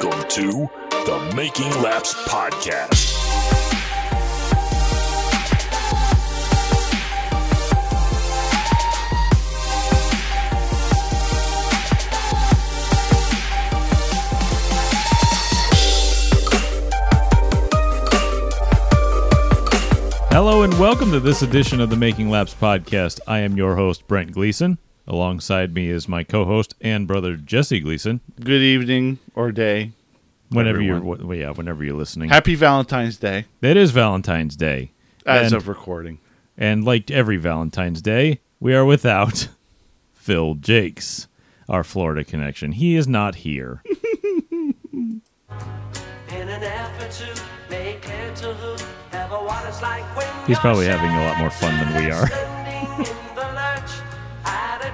Welcome to the Making Laps Podcast. Hello and welcome to this edition of the Making Laps podcast. I am your host Brent Gleason. Alongside me is my co-host and brother Jesse Gleason. Good evening or day. Whenever Everyone. you're, well, yeah, whenever you're listening, Happy Valentine's Day it is Valentine's Day, as and, of recording. and like every Valentine's Day, we are without Phil Jakes, our Florida connection. He is not here. In an effort to make it to whoever what it's like when He's probably having a lot more fun than we are.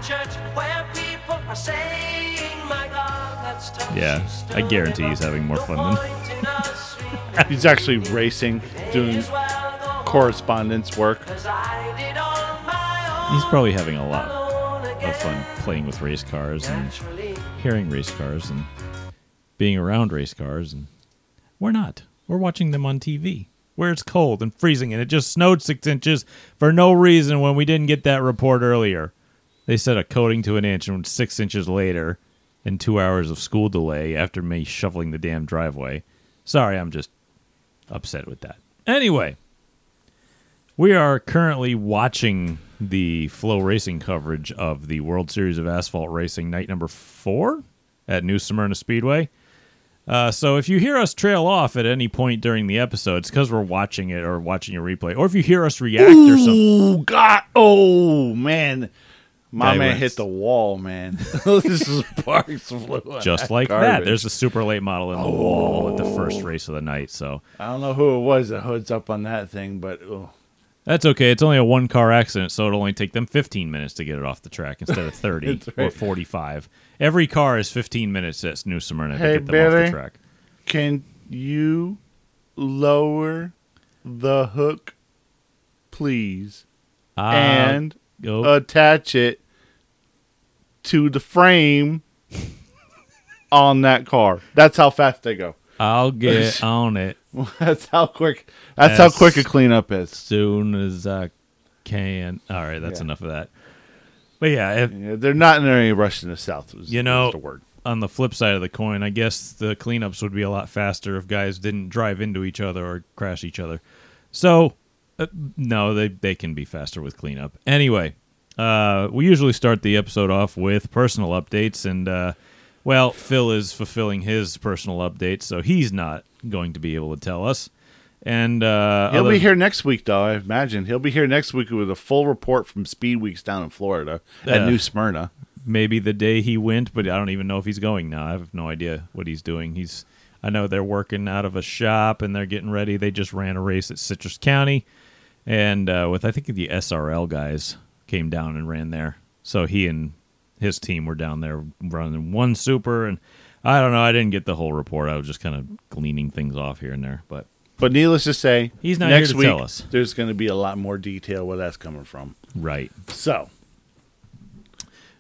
Church where people are saying, "My God, that's tough." Yeah, I guarantee he's having more fun than- point in us reading He's actually racing, doing as well go home, correspondence work. 'cause I did on my own. He's probably having a lot of fun playing with race cars and hearing race cars and being around race cars and we're not we're watching them on tv where it's cold and freezing and it just snowed six inches for no reason when we didn't get that report earlier they said a coating to an inch and six inches later and two hours of school delay after me shoveling the damn driveway sorry i'm just upset with that anyway we are currently watching the FloRacing coverage of the World Series of Asphalt Racing night number four at New Smyrna Speedway. Uh, so if you hear us trail off at any point during the episode, it's because we're watching it or watching a replay. Or if you hear us react or something. Oh God! Oh man, my Guy man wins. hit the wall, man. this is Sparks flew Just like that. There's a super late model in the wall at the first race of the night. So I don't know who it was that hoods up on that thing, but oh, that's okay. It's only a one car accident, so it'll only take them 15 minutes to get it off the track instead of 30 That's or 45. Every car is 15 minutes at New Smyrna Hey, to get them off the track. can you lower the hook, please, Uh, and go- attach it to the frame on that car. That's how fast they go. I'll get on it That's how quick. That's how Yes. quick a cleanup is. soon as I can. All right, that's Yeah. enough of that. But yeah, if, Yeah, they're not in any rush in the south. Was, You know- the on the flip side of the coin, I guess the cleanups would be a lot faster if guys didn't drive into each other or crash each other. So, uh, no, they they can be faster with cleanup. Anyway, uh, we usually start the episode off with personal updates, and uh, well, Phil is fulfilling his personal updates, so he's not going to be able to tell us. And uh, He'll be here next week, though. I imagine he'll be here next week with a full report from Speed Weeks down in Florida Yeah. at New Smyrna. maybe the day he went, but I don't even know if he's going now. I have no idea what he's doing. He's I know they're working out of a shop and they're getting ready. They just ran a race at Citrus County, and uh, with I think the SRL guys came down and ran there. So he and his team were down there running one super, and I don't know. I didn't get the whole report. I was just kind of gleaning things off here and there, but But needless to say, He's not next here to week tell us. there's going to be a lot more detail where that's coming from. right. So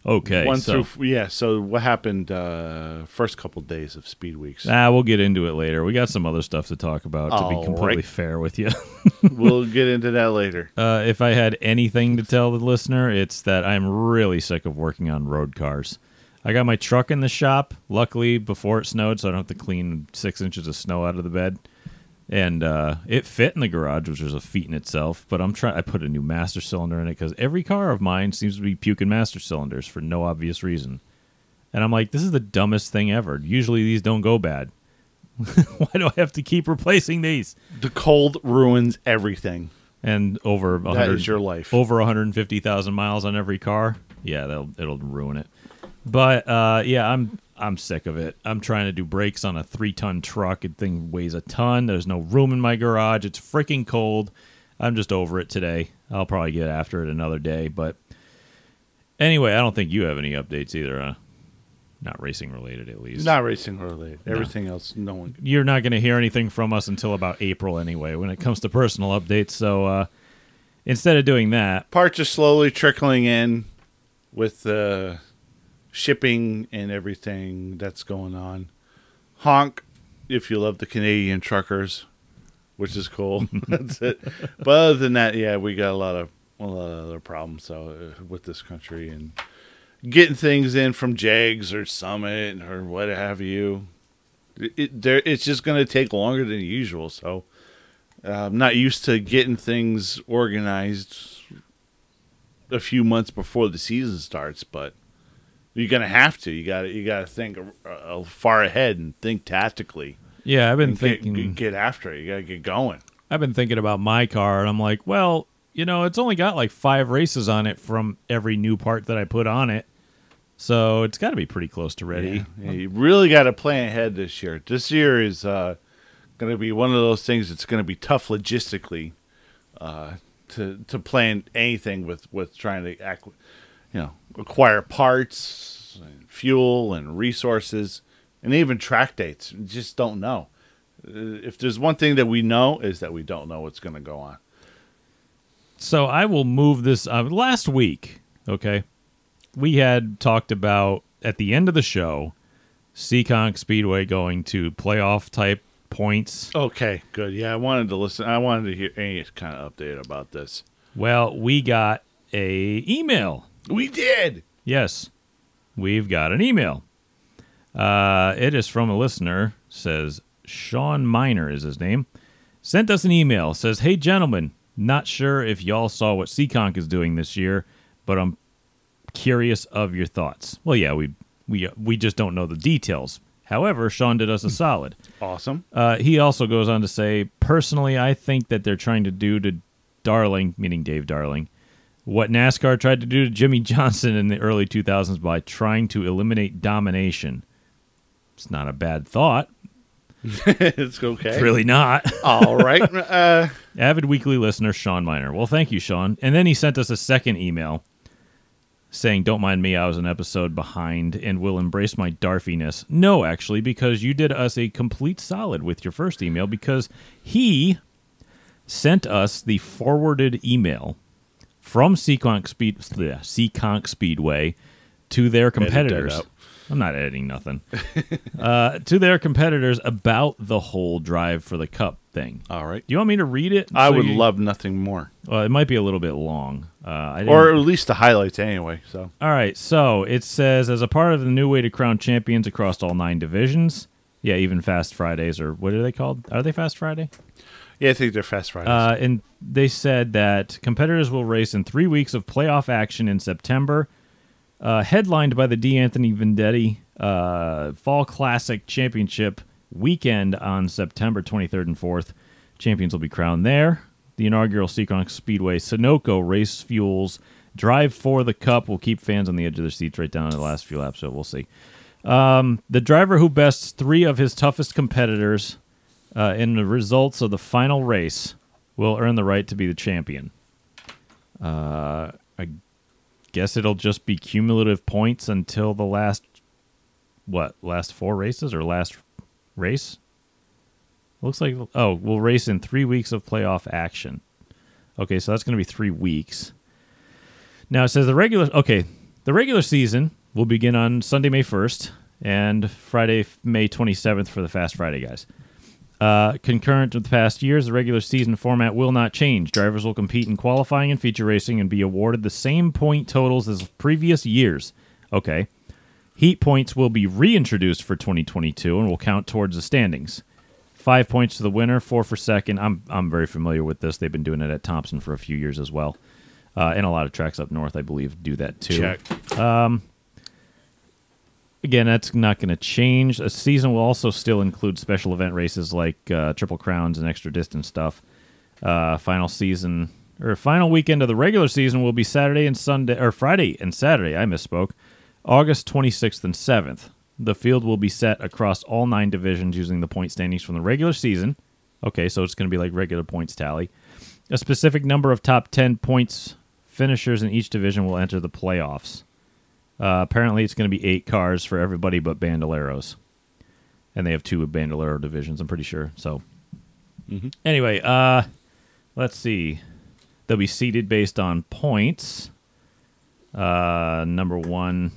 Okay. one so. through yeah. So what happened uh, first couple days of Speed Weeks? Ah, we'll get into it later. We got some other stuff to talk about. To be completely right. fair with you, we'll get into that later. Uh, if I had anything to tell the listener, it's that I'm really sick of working on road cars. I got my truck in the shop, luckily before it snowed, so I don't have to clean six inches of snow out of the bed. And uh, it fit in the garage, which was a feat in itself. But I'm trying. I put a new master cylinder in it because every car of mine seems to be puking master cylinders for no obvious reason. And I'm like, this is the dumbest thing ever. Usually these don't go bad. Why do I have to keep replacing these? The cold ruins everything. And over That 100 your life. over 150,000 miles on every car, yeah, that'll it'll ruin it. But uh, yeah, I'm I'm sick of it. I'm trying to do brakes on a three ton truck. It thing weighs a ton. There's no room in my garage. It's freaking cold. I'm just over it today. I'll probably get after it another day. But anyway, I don't think you have any updates either. Huh? Not racing related, at least. Not racing related. Everything else, no one. You're not going to hear anything from us until about April anyway, when it comes to personal updates. So uh, instead of doing that, Parts are slowly trickling in with the shipping and everything that's going on. honk if you love the Canadian truckers, which is cool. That's it. But other than that, yeah, we got a lot of a lot of other problems so uh, with this country and getting things in from Jegs or Summit or what have you. It, it there it's just going to take longer than usual. So uh, I'm not used to getting things organized a few months before the season starts, but you're gonna have to. You got to You got to think uh, far ahead and think tactically. Yeah, I've been And get, thinking. get after it. You got to get going. I've been thinking about my car, and I'm like, well, you know, it's only got like five races on it from every new part that I put on it, so it's got to be pretty close to ready. Yeah, you really got to plan ahead this year. This year is uh, going to be one of those things that's going to be tough logistically uh, to to plan anything with with trying to act. you know acquire parts, and fuel, and resources, and even track dates. You just don't know. Uh, If there's one thing that we know is that we don't know what's going to go on. So I will move this. Uh, last week, okay, we had talked about at the end of the show, Seekonk Speedway going to playoff type points. Okay, good. Yeah, I wanted to listen. I wanted to hear any kind of update about this. Well, we got a email. We did. Yes, we've got an email. Uh, it is from a listener. Says Sean Miner is his name. Sent us an email. Says, "Hey gentlemen, not sure if y'all saw what Seekonk is doing this year, but I'm curious of your thoughts." Well, yeah, we we we just don't know the details. However, Sean did us a solid. Awesome. Uh, he also goes on to say, personally, I think that they're trying to do to Darling, meaning Dave Darling, what NASCAR tried to do to Jimmie Johnson in the early 2000s by trying to eliminate domination. It's not a bad thought. it's okay. It's really not. All right. Uh, Avid weekly listener Sean Miner. Well, thank you, Sean. And then he sent us a second email saying, Don't mind me, I was an episode behind and will embrace my darfiness. No, actually, because you did us a complete solid with your first email because he sent us the forwarded email from Seekonk, Speed, bleh, Seekonk Speedway to their competitors. I'm not editing nothing. uh, to their competitors about the whole drive for the cup thing. all right. Do you want me to read it? I So would you- love nothing more, Well, it might be a little bit long. Uh, I didn't- or at least the highlights anyway. So all right. So it says as a part of the new way to crown champions across all nine divisions. Yeah, even Fast Fridays or what are they called? Are they Fast Friday? Yeah, I think they're fast Fridays. Uh, and they said that competitors will race in three weeks of playoff action in September, uh, headlined by the D. Anthony Venditti uh, Fall Classic Championship weekend on September 23rd and 4th. Champions will be crowned there. The inaugural Seekonk Speedway Sunoco Race Fuels Drive for the Cup will keep fans on the edge of their seats right down to the last few laps, so we'll see. Um, the driver who bests three of his toughest competitors uh, in the results of the final race will earn the right to be the champion. Uh, I guess it'll just be cumulative points until the last, what, last four races or last race? Looks like, oh, we'll race in three weeks of playoff action. Okay, so that's going to be three weeks. Now it says the regular, okay, the regular season will begin on Sunday, May 1st, and Friday, May 27th for the Fast Friday guys. Uh, concurrent with past years, the regular season format will not change. Drivers will compete in qualifying and feature racing and be awarded the same point totals as previous years. Okay. Heat points will be reintroduced for 2022 and will count towards the standings. Five points to the winner, four for second. I'm I'm very familiar with this. They've been doing it at Thompson for a few years as well, uh, and a lot of tracks up north, I believe, do that too. check. Again, that's not going to change. A season will also still include special event races like uh, Triple Crowns and extra distance stuff. Uh, final season or final weekend of the regular season will be Saturday and Sunday or Friday and Saturday. I misspoke. August 26th and 7th. The field will be set across all nine divisions using the point standings from the regular season. Okay, so it's going to be like regular points tally. A specific number of top 10 points finishers in each division will enter the playoffs. Uh, apparently, it's going to be eight cars for everybody but Bandoleros, and they have two Bandolero divisions. I'm pretty sure. So, anyway, uh, let's see. They'll be seated based on points. Uh, number one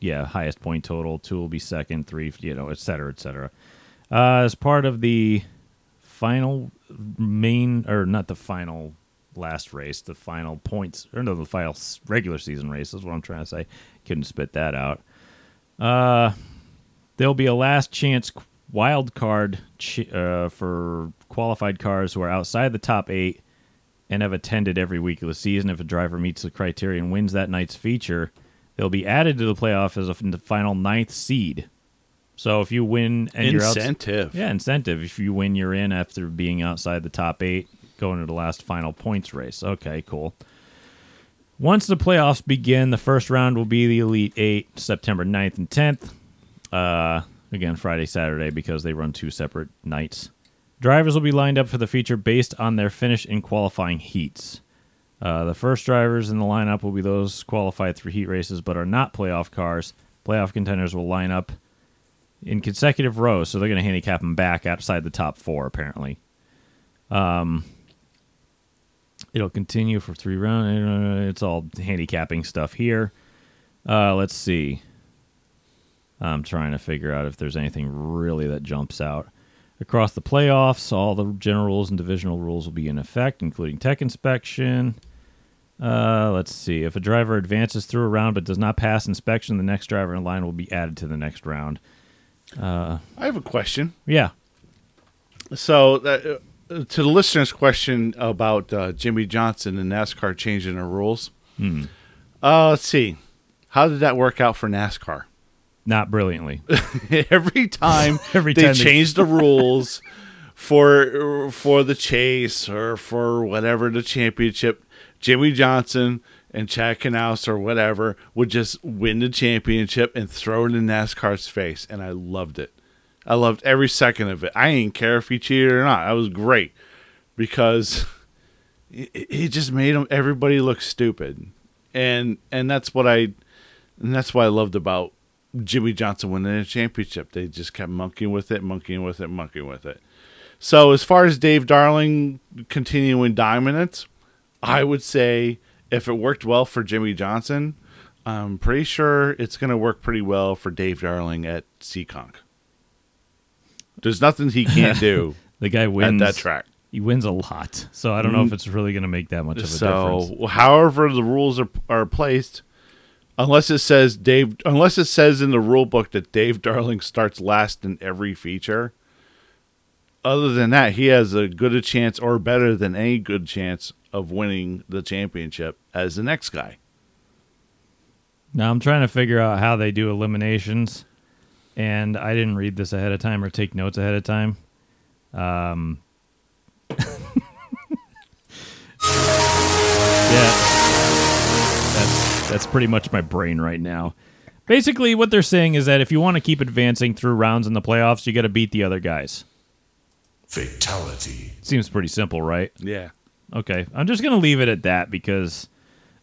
yeah, highest point total. Two will be second, three, you know, et cetera, et cetera. Uh, as part of the final main, or not the final last race, the final points, or no, the final regular season race is what I'm trying to say. Couldn't spit that out. Uh, there'll be a last chance wild card ch- uh, for qualified cars who are outside the top eight and have attended every week of the season. If a driver meets the criteria and wins that night's feature, they'll be added to the playoff as a final ninth seed. So if you win and you're out, Incentive. yeah, incentive. If you win, you're in after being outside the top eight, going to the last final points race. Okay, cool. Once the playoffs begin, the first round will be the Elite Eight, September 9th and 10th. Uh, again, Friday, Saturday, because they run two separate nights. Drivers will be lined up for the feature based on their finish in qualifying heats. Uh, the first drivers in the lineup will be those qualified through heat races but are not playoff cars. Playoff contenders will line up in consecutive rows, so they're going to handicap them back outside the top four, apparently. Um, it'll continue for three rounds. It's all handicapping stuff here. Uh, let's see. I'm trying to figure out if there's anything really that jumps out. Across the playoffs, all the general rules and divisional rules will be in effect, including tech inspection. Uh, let's see. If a driver advances through a round but does not pass inspection, the next driver in line will be added to the next round. I have a question. Yeah. So, uh, uh, to the listener's question about uh, Jimmie Johnson and NASCAR changing the rules, Hmm. uh, let's see. How did that work out for NASCAR? Not brilliantly. Every time Every they time they- change the rules for for the chase or for whatever the championship, Jimmie Johnson and Chad Knaus or whatever would just win the championship and throw it in NASCAR's face, and I loved it. I loved every second of it. I didn't care if he cheated or not. I was great because it just made everybody look stupid, and and that's what I and that's what I loved about Jimmie Johnson winning a championship. They just kept monkeying with it, monkeying with it, monkeying with it. So as far as Dave Darling continuing dominance, I would say if it worked well for Jimmie Johnson, I'm pretty sure it's going to work pretty well for Dave Darling at Seekonk. There's nothing he can't do The guy wins at that track. He wins a lot, so I don't know if mm. it's really going to make that much of a So, difference. So, however the rules are are placed, unless it says Dave, unless it says in the rule book that Dave Darling starts last in every feature. Other than that, he has a good a chance, or better than any good chance, of winning the championship as the next guy. Now I'm trying to figure out how they do eliminations, and I didn't read this ahead of time or take notes ahead of time. Um, yeah, that's that's pretty much my brain right now. Basically, what they're saying is that if you want to keep advancing through rounds in the playoffs, you got to beat the other guys. Fatality. Seems pretty simple, right? Yeah, Okay, I'm just gonna leave it at that because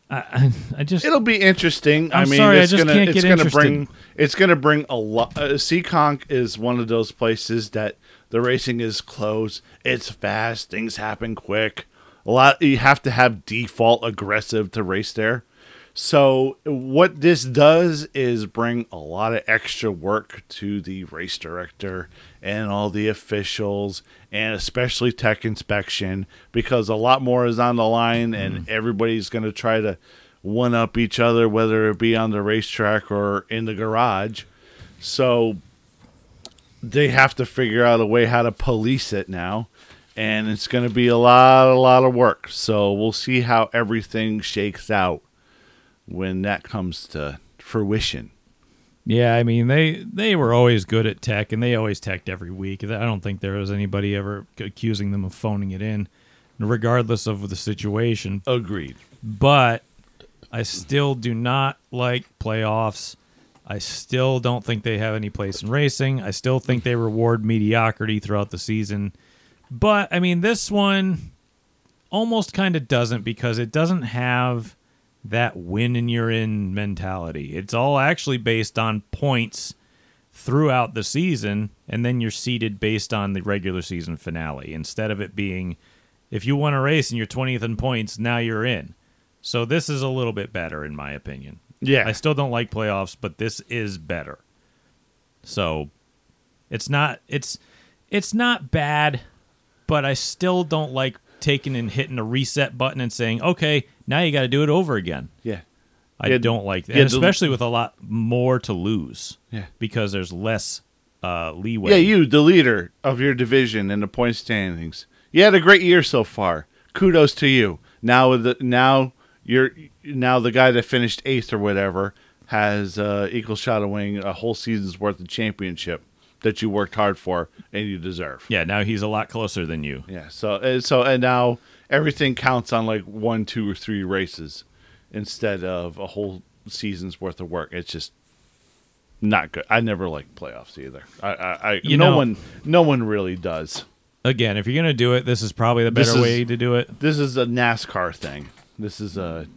I, I, I just it'll be interesting. I I'm mean, sorry, I it's just gonna can't it's get gonna interested. bring it's gonna bring a lot. Uh, Seekonk is one of those places that the racing is close. It's fast. Things happen quick. A lot. You have to have default aggressive to race there. So what this does is bring a lot of extra work to the race director and all the officials and especially tech inspection because a lot more is on the line and mm-hmm. everybody's going to try to one up each other whether it be on the racetrack or in the garage. So they have to figure out a way how to police it now and it's going to be a lot a lot of work. So we'll see how everything shakes out when that comes to fruition. Yeah, I mean they they were always good at tech, and they always teched every week. I don't think there was anybody ever accusing them of phoning it in, regardless of the situation. Agreed. But I still do not like playoffs. I still don't think they have any place in racing. I still think they reward mediocrity throughout the season. But I mean, this one almost kind of doesn't because it doesn't have that win and you're in mentality. It's all actually based on points throughout the season, and then you're seeded based on the regular season finale instead of it being if you won a race and you're 20th in points, now you're in. So this is a little bit better, in my opinion. Yeah. I still don't like playoffs, but this is better. So it's not it's it's not bad, but I still don't like taking and hitting a reset button and saying, "Okay, now you got to do it over again." Yeah. I Yeah, don't like that, yeah, and especially with a lot more to lose. Yeah. because there's less uh, leeway. Yeah, you, the leader of your division in the point standings. You had a great year so far. Kudos to you. Now the now you're now the guy that finished eighth or whatever has uh, equal shot of winning a whole season's worth of championship that you worked hard for and you deserve. Yeah, now he's a lot closer than you. Yeah. So so and now everything counts on like one, two, or three races instead of a whole season's worth of work. It's just not good. I never liked playoffs either. I, I, I You no know- one, no one really does. Again, if you're gonna do it, this is probably the better is- way to do it. This is a NASCAR thing. This is a,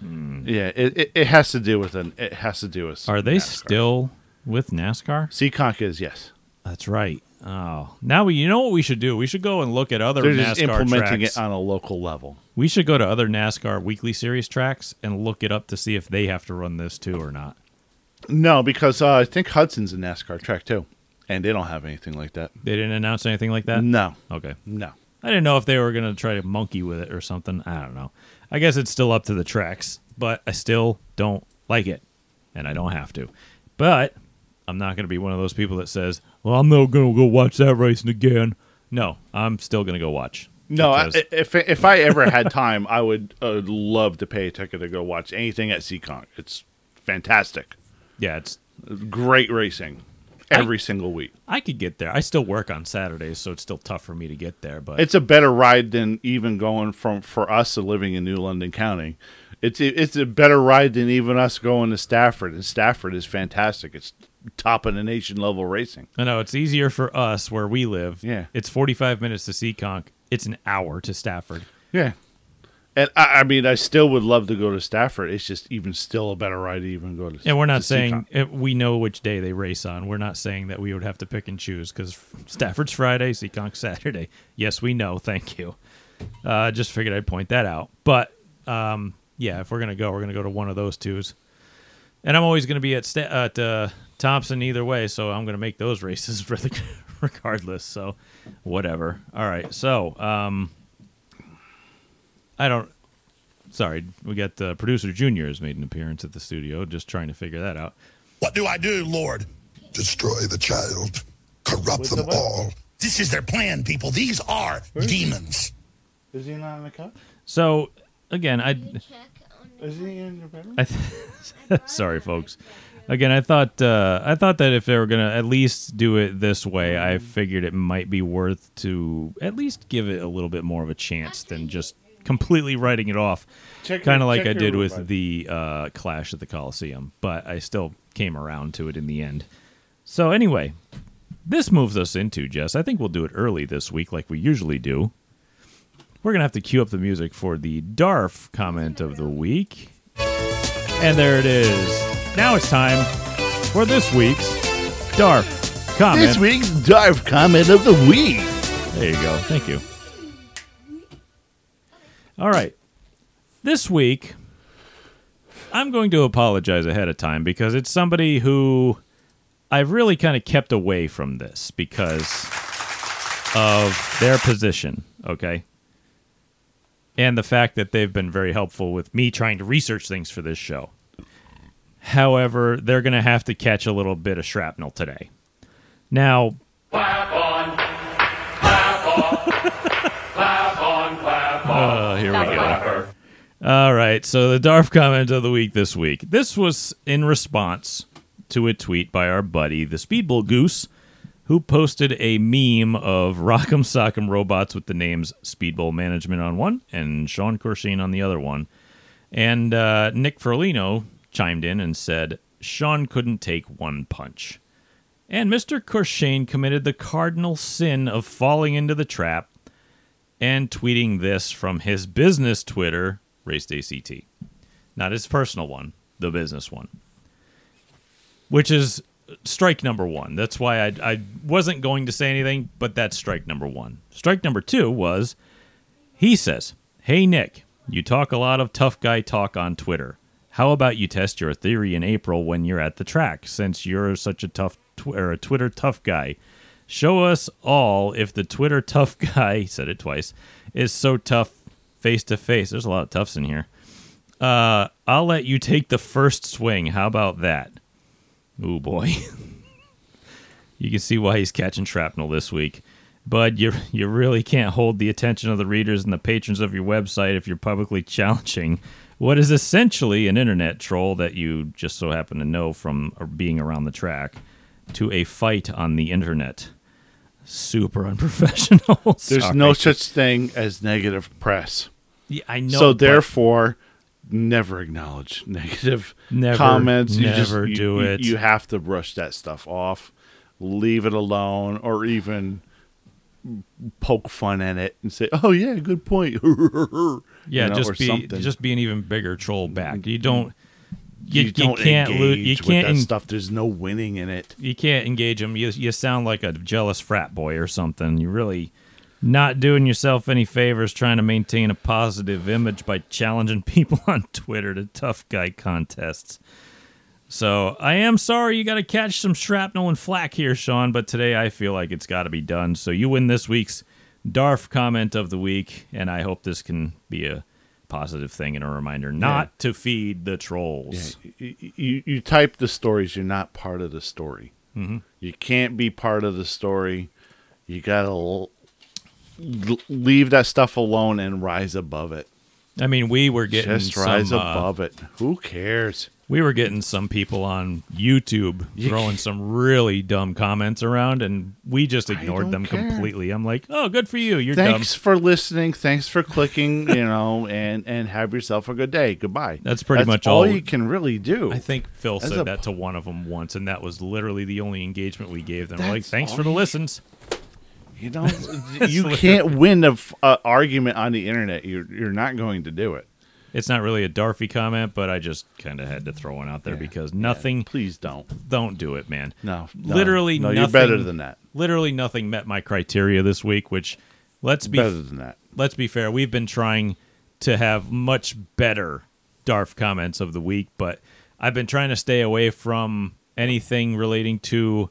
Hmm. yeah. It, it, it has to do with an. It has to do with. Are they NASCAR. still with NASCAR? Seekonk is yes. That's right. Oh, now we. You know what we should do? We should go and look at other They're NASCAR just implementing tracks. it on a local level. we should go to other NASCAR weekly series tracks and look it up to see if they have to run this too or not. No, because uh, I think Hudson's a NASCAR track too, and they don't have anything like that. They didn't announce anything like that. No, Okay. no. I didn't know if they were going to try to monkey with it or something. I don't know. I guess it's still up to the tracks, but I still don't like it, and I don't have to. But I'm not going to be one of those people that says, "Well, I'm not going to go watch that racing again." No, I'm still going to go watch. No, I, if if I ever had time, I would uh, love to pay a ticket to go watch anything at Seekonk. It's fantastic, yeah, it's great racing every single week. I could get there. I still work on Saturdays, so it's still tough for me to get there. But It's a better ride than even going from for us living in New London County. It's it's a better ride than even us going to Stafford, and Stafford is fantastic. It's top of the nation level racing. I know it's easier for us where we live. Yeah. it's 45 minutes to Seekonk. It's an hour to Stafford. Yeah. And I, I mean, I still would love to go to Stafford. It's just even still a better ride to even go to. And we're not saying Seekonk. uh, we know which day they race on. We're not saying that we would have to pick and choose because Stafford's Friday, Seekonk Saturday. Yes, we know. Thank you. Uh, just figured I'd point that out. But um, yeah, if we're gonna go, we're gonna go to one of those twos. And I'm always gonna be at Sta- at uh, Thompson either way, so I'm gonna make those races really regardless. So whatever. All right. So um, I don't. Sorry, we got uh, producer Junior has made an appearance at the studio, just trying to figure that out. What do I do, Lord? destroy the child, corrupt What's them the all. This is their plan, people. These are demons. Is he not in the cup? So again, I, Is he in your bedroom? I th- sorry, folks. Again, I thought uh, I thought that if they were gonna at least do it this way, I figured it might be worth to at least give it a little bit more of a chance than just completely writing it off, Check kind your- of like check I your did room, with bud. the uh, Clash at the Coliseum. But I still came around to it in the end. So anyway, this moves us into Jess. I think we'll do it early this week, like we usually do. We're gonna have to cue up the music for the Darf comment of the week. And there it is. Now it's time for this week's Darf comment. This week's Darf comment of the week. There you go. Thank you. All right. This week, I'm going to apologize ahead of time because it's somebody who I've really kind of kept away from this because of their position, okay? And the fact that they've been very helpful with me trying to research things for this show. However, they're going to have to catch a little bit of shrapnel today. Now, Uh, here we go. All right. So the Darf comment of the week this week. This was in response to a tweet by our buddy, the Speedball Goose, who posted a meme of Rock'em Sock'em robots with the names Speedball Management on one and Sean Courchesne on the other one. And uh, Nick Ferlino chimed in and said, Sean couldn't take one punch. And Mr. Courchesne committed the cardinal sin of falling into the trap and tweeting this from his business Twitter, RaceDayCT. Not his personal one, the business one. Which is strike number one. That's why I, I wasn't going to say anything, but that's strike number one. Strike number two was he says, Hey, Nick, you talk a lot of tough guy talk on Twitter. How about you test your theory in April when you're at the track, since you're such a tough tw- or a Twitter tough guy? Show us all if the Twitter tough guy, said it twice, is so tough face to face. There's a lot of toughs in here. Uh, I'll let you take the first swing. How about that? Oh boy. you can see why he's catching shrapnel this week. But you you really can't hold the attention of the readers and the patrons of your website if you're publicly challenging what is essentially an internet troll that you just so happen to know from being around the track to a fight on the internet. Super unprofessional. There's no such thing as negative press. Yeah, I know. so therefore, never acknowledge negative Never- comments. You just never you- do you- it. You have to brush that stuff off, leave it alone, or even poke fun at it and say, "Oh yeah, good point." yeah, You know, just be something. just be an even bigger troll back. You don't. You, you, you don't can't engage lose. You with can't. that en- stuff. There's no winning in it. you can't engage them. You you sound like a jealous frat boy or something. You're really not doing yourself any favors trying to maintain a positive image by challenging people on Twitter to tough guy contests. So I am sorry you got to catch some shrapnel and flack here, Sean. But today I feel like it's got to be done. So you win this week's Darf comment of the week, and I hope this can be a positive thing and a reminder not to feed the trolls. you, you, you type the stories. You're not part of the story. Mm-hmm. You can't be part of the story. You gotta l- l- leave that stuff alone and rise above it. I mean, we were getting Just rise some, uh, above it. Who cares? we were getting some people on YouTube You- throwing some really dumb comments around, and we just ignored them care. completely. I'm like, oh, good for you. You're Thanks dumb. for listening. Thanks for clicking. You know, and and have yourself a good day. Goodbye. That's pretty much all all- you can really do. I think Phil As said a- that to one of them once, and that was literally the only engagement we gave them. We're like, thanks for the listens. You know, you can't win a f- a argument on the internet. You're you're not going to do it. It's not really a Darfy comment, but I just kind of had to throw one out there because nothing. Please don't. Don't do it, man. No, no. literally no. nothing. You're better than that. Literally nothing met my criteria this week. Which, let's be Better than that. let's be fair, we've been trying to have much better DARF comments of the week, but I've been trying to stay away from anything relating to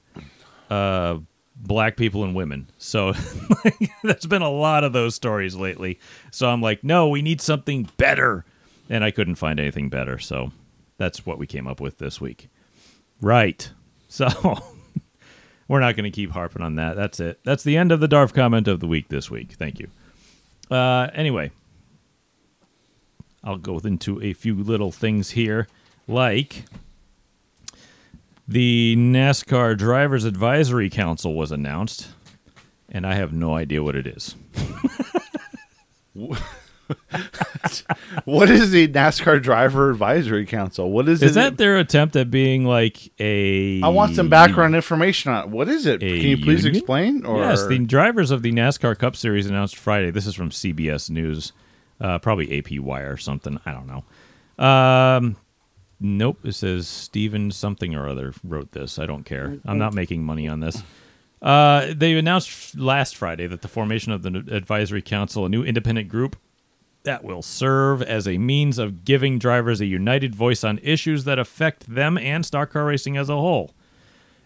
uh, black people and women. So there's been a lot of those stories lately. So I'm like, no, we need something better. And I couldn't find anything better. So that's what we came up with this week. Right. So we're not going to keep harping on that. That's it. That's the end of the DARF comment of the week this week. Thank you. Uh, anyway, I'll go into a few little things here, like the NASCAR Drivers Advisory Council was announced, and I have no idea what it is. What is the NASCAR Driver Advisory Council? What is, Is it? that their attempt at being like a? I want some background information on it. What is it? Can you please union? explain? Or Yes, the drivers of the NASCAR Cup Series announced Friday. This is from CBS News, uh, probably AP Wire or something. I don't know. Um, nope, it says Steven something or other wrote this. I don't care. I'm not making money on this. Uh, they announced last Friday that the formation of the advisory council, a new independent group that will serve as a means of giving drivers a united voice on issues that affect them and stock car racing as a whole.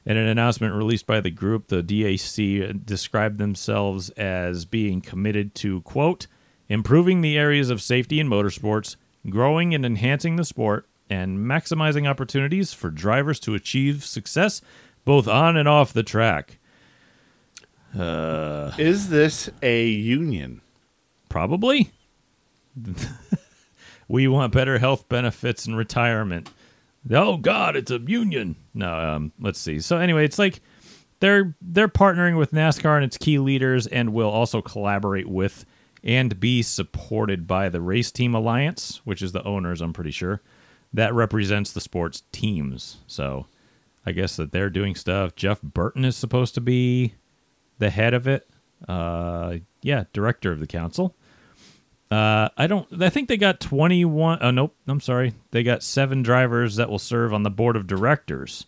In an announcement released by the group, the DAC described themselves as being committed to, quote, improving the areas of safety in motorsports, growing and enhancing the sport, and maximizing opportunities for drivers to achieve success both on and off the track. is this a union? Probably. we want better health benefits and retirement. Oh God, it's a union. No, um, let's see. So anyway, it's like they're they're partnering with NASCAR and its key leaders, and will also collaborate with and be supported by the Race Team Alliance, which is the owners. I'm pretty sure that represents the sports teams. So I guess that they're doing stuff. Jeff Burton is supposed to be the head of it. Uh, yeah, director of the council. Uh, I don't. I think they got twenty one. Oh nope. I'm sorry. They got seven drivers that will serve on the board of directors.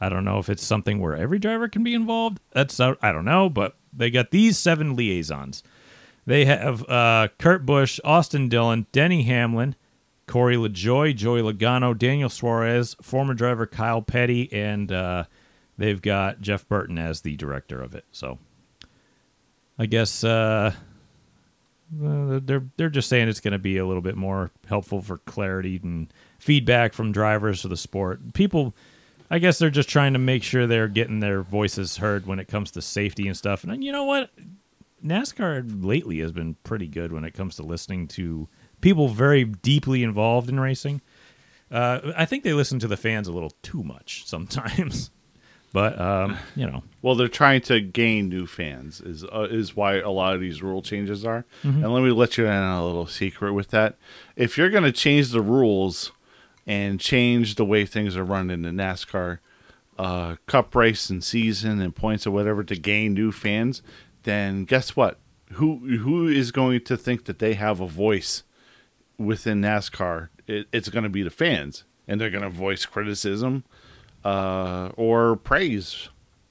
I don't know if it's something where every driver can be involved. That's I don't know, but they got these seven liaisons. They have uh, Kurt Busch, Austin Dillon, Denny Hamlin, Corey LaJoie, Joey Logano, Daniel Suarez, former driver Kyle Petty, and uh, they've got Jeff Burton as the director of it. So I guess uh, uh, they're they're just saying it's going to be a little bit more helpful for clarity and feedback from drivers for the sport. People, I guess they're just trying to make sure they're getting their voices heard when it comes to safety and stuff. And you know what? NASCAR lately has been pretty good when it comes to listening to people very deeply involved in racing. Uh, I think they listen to the fans a little too much sometimes, but um, you know, Well, they're trying to gain new fans is uh, is why a lot of these rule changes are. And let me let you in on a little secret with that. If you're going to change the rules and change the way things are run in the NASCAR uh, Cup race and season and points or whatever to gain new fans, then guess what? Who who is going to think that they have a voice within NASCAR? It, it's going to be the fans, and they're going to voice criticism uh, or praise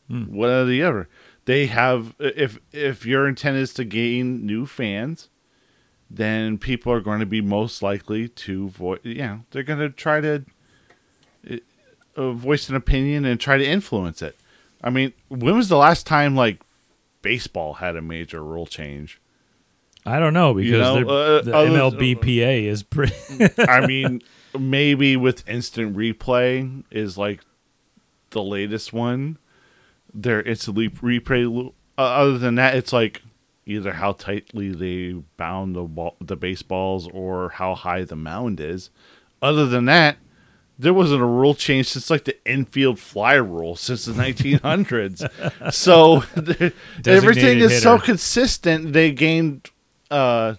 one or the other. They have if if your intent is to gain new fans, then people are going to be most likely to voice. Yeah, they're going to try to uh, voice an opinion and try to influence it. I mean, when was the last time like baseball had a major rule change? I don't know because know, uh, the other- MLBPA is pretty. I mean, maybe with instant replay is like the latest one. Their instant re- replay. Uh, other than that, it's like either how tightly they bound the ball, the baseballs, or how high the mound is. Other than that, there wasn't a rule change since like the infield fly rule since the 1900s. so everything is so consistent. They gained. Uh,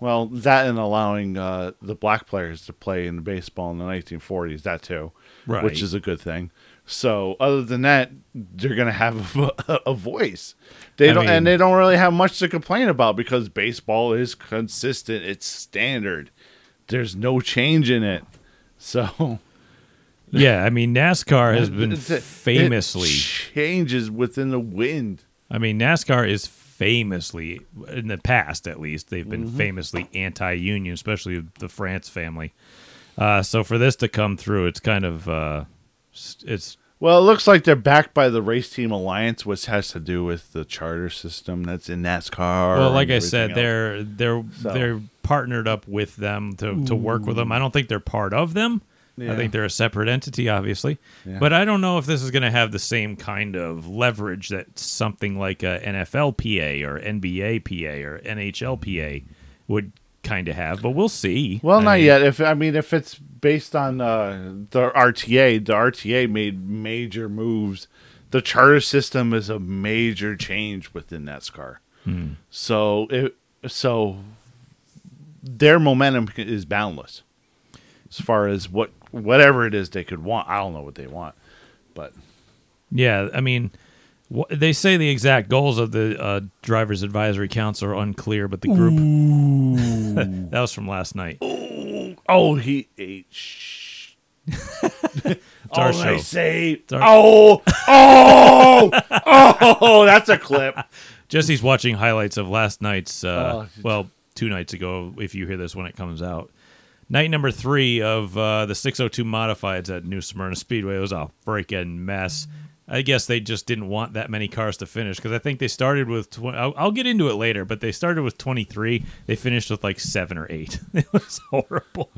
well, that and allowing uh, the black players to play in baseball in the 1940s, that too, Right. which is a good thing. So, other than that, they're gonna have a, a voice. They I don't, mean- and they don't really have much to complain about because baseball is consistent. It's standard. There's no change in it. So, yeah, I mean NASCAR has been It's- it famously. changes within the wind. I mean NASCAR is famously in the past, at least, they've Mm-hmm. been famously anti-union, especially the France family. Uh, so for this to come through, it's kind of uh, it's Well, it looks like they're backed by the Race Team Alliance, which has to do with the charter system that's in NASCAR. well, like I said, else. they're they're So- they're partnered up with them to to work with them. I don't think they're part of them. I think they're a separate entity, obviously. Yeah. But I don't know if this is going to have the same kind of leverage that something like a NFLPA or NBAPA or NHLPA would kind of have. But we'll see. Well, I not mean, yet. If I mean, if it's based on uh, the RTA, the RTA made major moves. The charter system is a major change within NASCAR. So, it, so their momentum is boundless as far as what whatever it is they could want. I don't know what they want, but Yeah, I mean, wh- they say the exact goals of the uh, drivers' advisory council are unclear, but the group that was from last night. oh, he ate. Our All I show. say, our- oh, oh, oh, that's a clip. Jesse's watching highlights of last night's. Uh, Oh. well, two nights ago, if you hear this when it comes out. Night number three of uh, the 602 modifieds at New Smyrna Speedway It was a freaking mess. I guess they just didn't want that many cars to finish because I think they started with. Tw- I'll, I'll get into it later, but they started with 23. They finished with like seven or eight. It was horrible.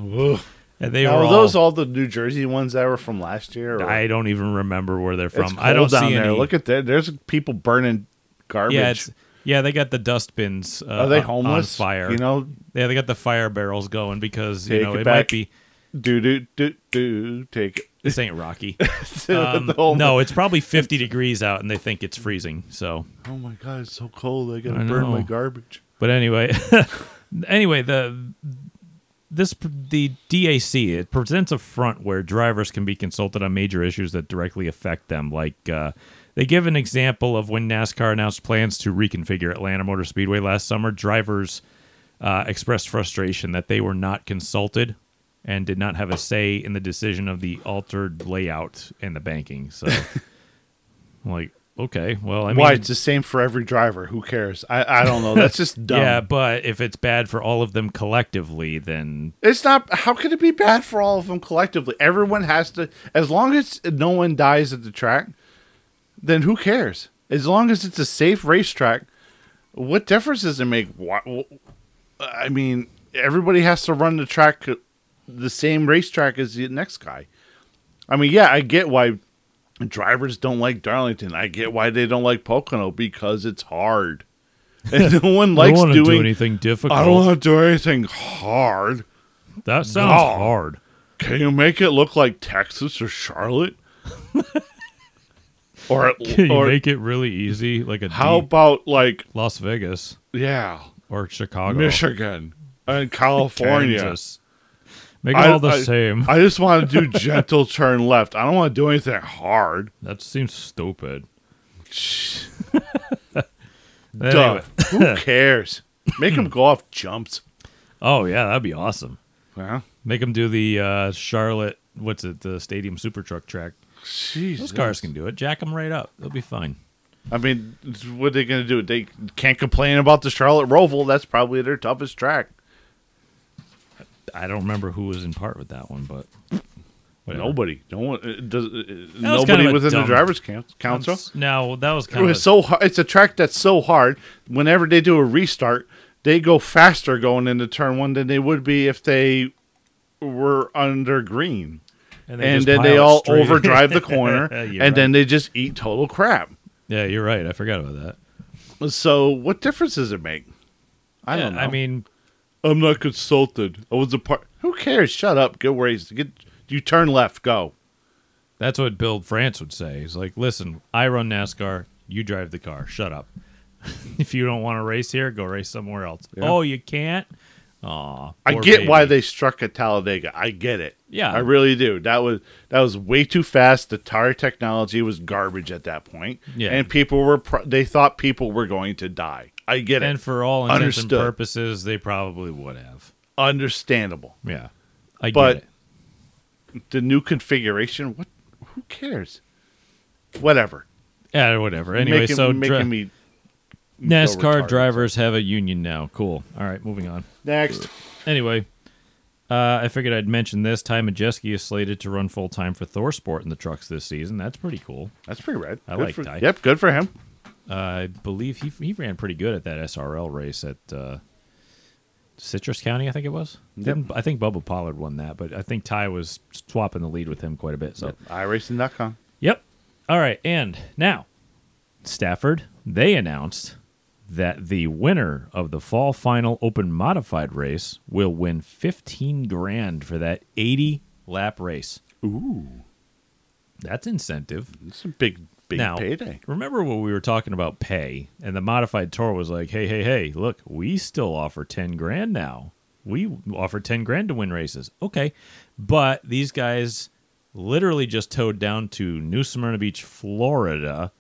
And they Now, were all, those all the New Jersey ones that were from last year? or- I don't even remember where they're from. I don't down see there. any. Look at that. There's people burning garbage. yeah, it's yeah. They got the dustbins. Uh, Are they on- homeless? on fire? You know, Yeah, they got the fire barrels going because you know it it, might be. do do do do. Take it. This ain't Rocky. Um, no, it's probably 50 degrees out, and they think it's freezing. So, Oh my god, it's so cold. I gotta I burn my garbage. but anyway, anyway, the this the DAC it presents a front where drivers can be consulted on major issues that directly affect them. Like uh, they give an example of when NASCAR announced plans to reconfigure Atlanta Motor Speedway last summer. Drivers uh, expressed frustration that they were not consulted and did not have a say in the decision of the altered layout and the banking. So, like, okay. Well, I mean, Why? It's the same for every driver. Who cares? I, I don't know. That's just dumb. yeah, but if it's bad for all of them collectively, then It's not. How could it be bad for all of them collectively? Everyone has to. As long as no one dies at the track, then who cares? As long as it's a safe racetrack, what difference does it make? Why, I mean, everybody has to run the track, uh, the same racetrack as the next guy. I mean, yeah, I get why drivers don't like Darlington. I get why they don't like Pocono because it's hard, and no one likes don't doing. do anything difficult. I don't want to do anything hard. that sounds God. hard. Can you make it look like Texas or Charlotte? or Can you or make it really easy, like a how about like Las Vegas yeah, or Chicago, Michigan and California? Kansas? Make it I- all the I- same. I just want to do gentle turn left. I don't want to do anything hard. that seems stupid. Duh. Who cares? Make them go off jumps. Oh yeah, that'd be awesome. Well, Make them do the uh, Charlotte. What's it? The Stadium Super Truck track. Jeez, Those cars can do it. Jack them right up. They'll be fine. I mean, what are they going to do? They can't complain about the Charlotte Roval. That's probably their toughest track. I don't remember who was in part with that one, but whatever. Nobody, no one, uh, does, uh, it- kind nobody of a within the drivers' coun- council. No, that was It kind of was so hard. It's a track that's so hard. Whenever they do a restart, they go faster going into turn one than they would be if they were under green. And, and then they all straight- overdrive the corner, and right. then they just eat total crap. yeah, you're right. I forgot about that. So, what difference does it make? I Yeah, don't know. I mean, I'm not consulted. I was a part. Who cares? Shut up. Get where he's. Get you turn left. Go. that's what Bill France would say. He's like, "Listen, I run NASCAR. You drive the car. Shut up. if you don't want to race here, go race somewhere else. Yeah. Oh, you can't. Aw, I get why they struck at Talladega. I get it. Yeah. I really do. That was that was way too fast. The tire technology was garbage at that point. Yeah. and people were pro- they thought people were going to die. I get And it. And for all intents Understood. and purposes, they probably would have. Understandable. Yeah, I But- get it. But the new configuration. What? Who cares? Whatever. Yeah, whatever. Anyway, making, so making me NASCAR drivers have a union now. Cool. All right, moving on. next. Anyway, uh, I figured I'd mention this. Ty Majeski is slated to run full time for ThorSport in the trucks this season. That's pretty cool. That's pretty rad. I Good like for, Ty. Yep, good for him. Uh, I believe he he ran pretty good at that SRL race at uh, Citrus County. I think it was. Yep. I think Bubba Pollard won that, but I think Ty was swapping the lead with him quite a bit. So iRacing.com. Yep. All right. And now, Stafford, they announced that the winner of the fall final open modified race will win 15 grand for that 80 lap race. Ooh, That's incentive. it's a big, big now, payday. remember when we were talking about pay and the modified tour was like, hey, hey, hey, look, we still offer 10 grand now. We offer 10 grand to win races. Okay. But these guys literally just towed down to New Smyrna Beach, Florida,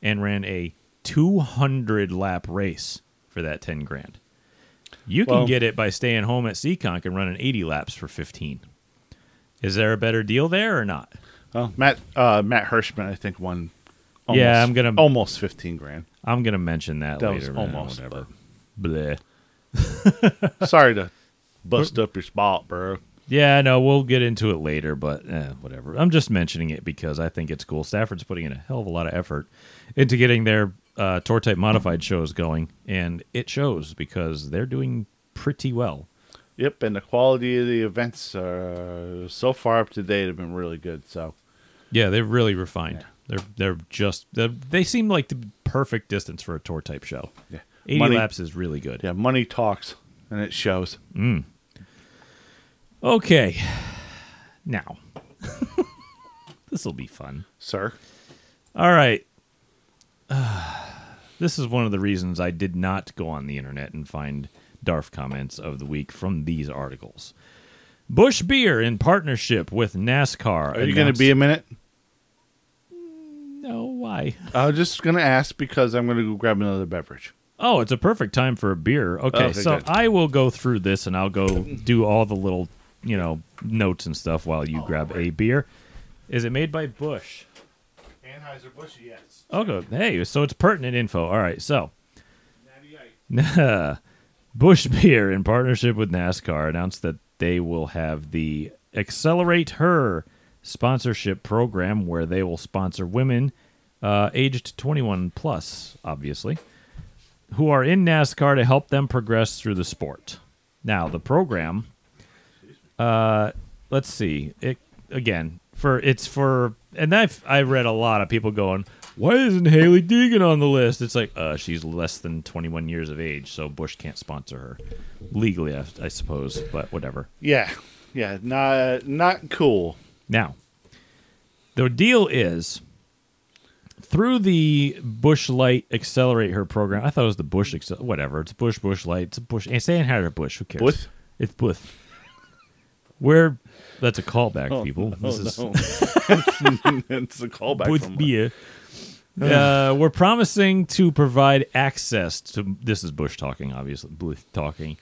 and ran a 200 lap race for that 10 grand. You can Well- get it by staying home at Seekonk and running 80 laps for 15. Is there a better deal there or not? Well, Matt uh, Matt Hirschman, I think, won. Almost, Yeah, I'm gonna- almost fifteen grand. I'm going to mention that, That later. almost, whatever. Bleh. Sorry to bust up your spot, bro. Yeah, no, we'll get into it later, but eh, whatever. I'm just mentioning it because I think it's cool. Stafford's putting in a hell of a lot of effort into getting their uh, tour type modified shows going, and it shows because they're doing pretty well. Yep, and the quality of the events are so far up to date have been really good. So Yeah, they're really refined. They're they're just they're, they seem like the perfect distance for a tour type show. yeah, 80 money, laps is really good. Yeah, money talks, and it shows. Mm. Okay, now this will be fun. Sir, All right. this is one of the reasons I did not go on the internet and find DARF comments of the week from these articles. Busch Beer, in partnership with NASCAR. are you going to be a minute? Mm, no, why? I was just going to ask because I'm going to go grab another beverage. Oh, it's a perfect time for a beer. Okay, Okay, so good. I will go through this and I'll go do all the little, you know, notes and stuff while you oh, grab a beer. Is it made by Busch? Anheuser-Busch, yes. Good. Hey, so it's pertinent info. All right, so Busch Beer, in partnership with NASCAR, announced that they will have the Accelerate Her sponsorship program, where they will sponsor women uh, aged 21 plus, obviously, who are in NASCAR to help them progress through the sport. Now, the program, uh, let's see, it again for it's for, and I've I read a lot of people going, why isn't Hailie Deegan on the list? It's like, uh, she's less than 21 years of age, so Busch can't sponsor her legally, I, I suppose, but whatever. Yeah, yeah, not not cool. Now, the deal is through the Busch Light Accelerate Her program. I thought it was the Bush Accel- whatever. It's Bush Bush Light. It's Bush. And say Anheuser Busch. Who cares? Bush? It's Bush. Where that's a callback, Oh, people. no, this is it's a callback Bush from beer. Uh, we're promising to provide access to. This is Bush talking, obviously. Bush talking.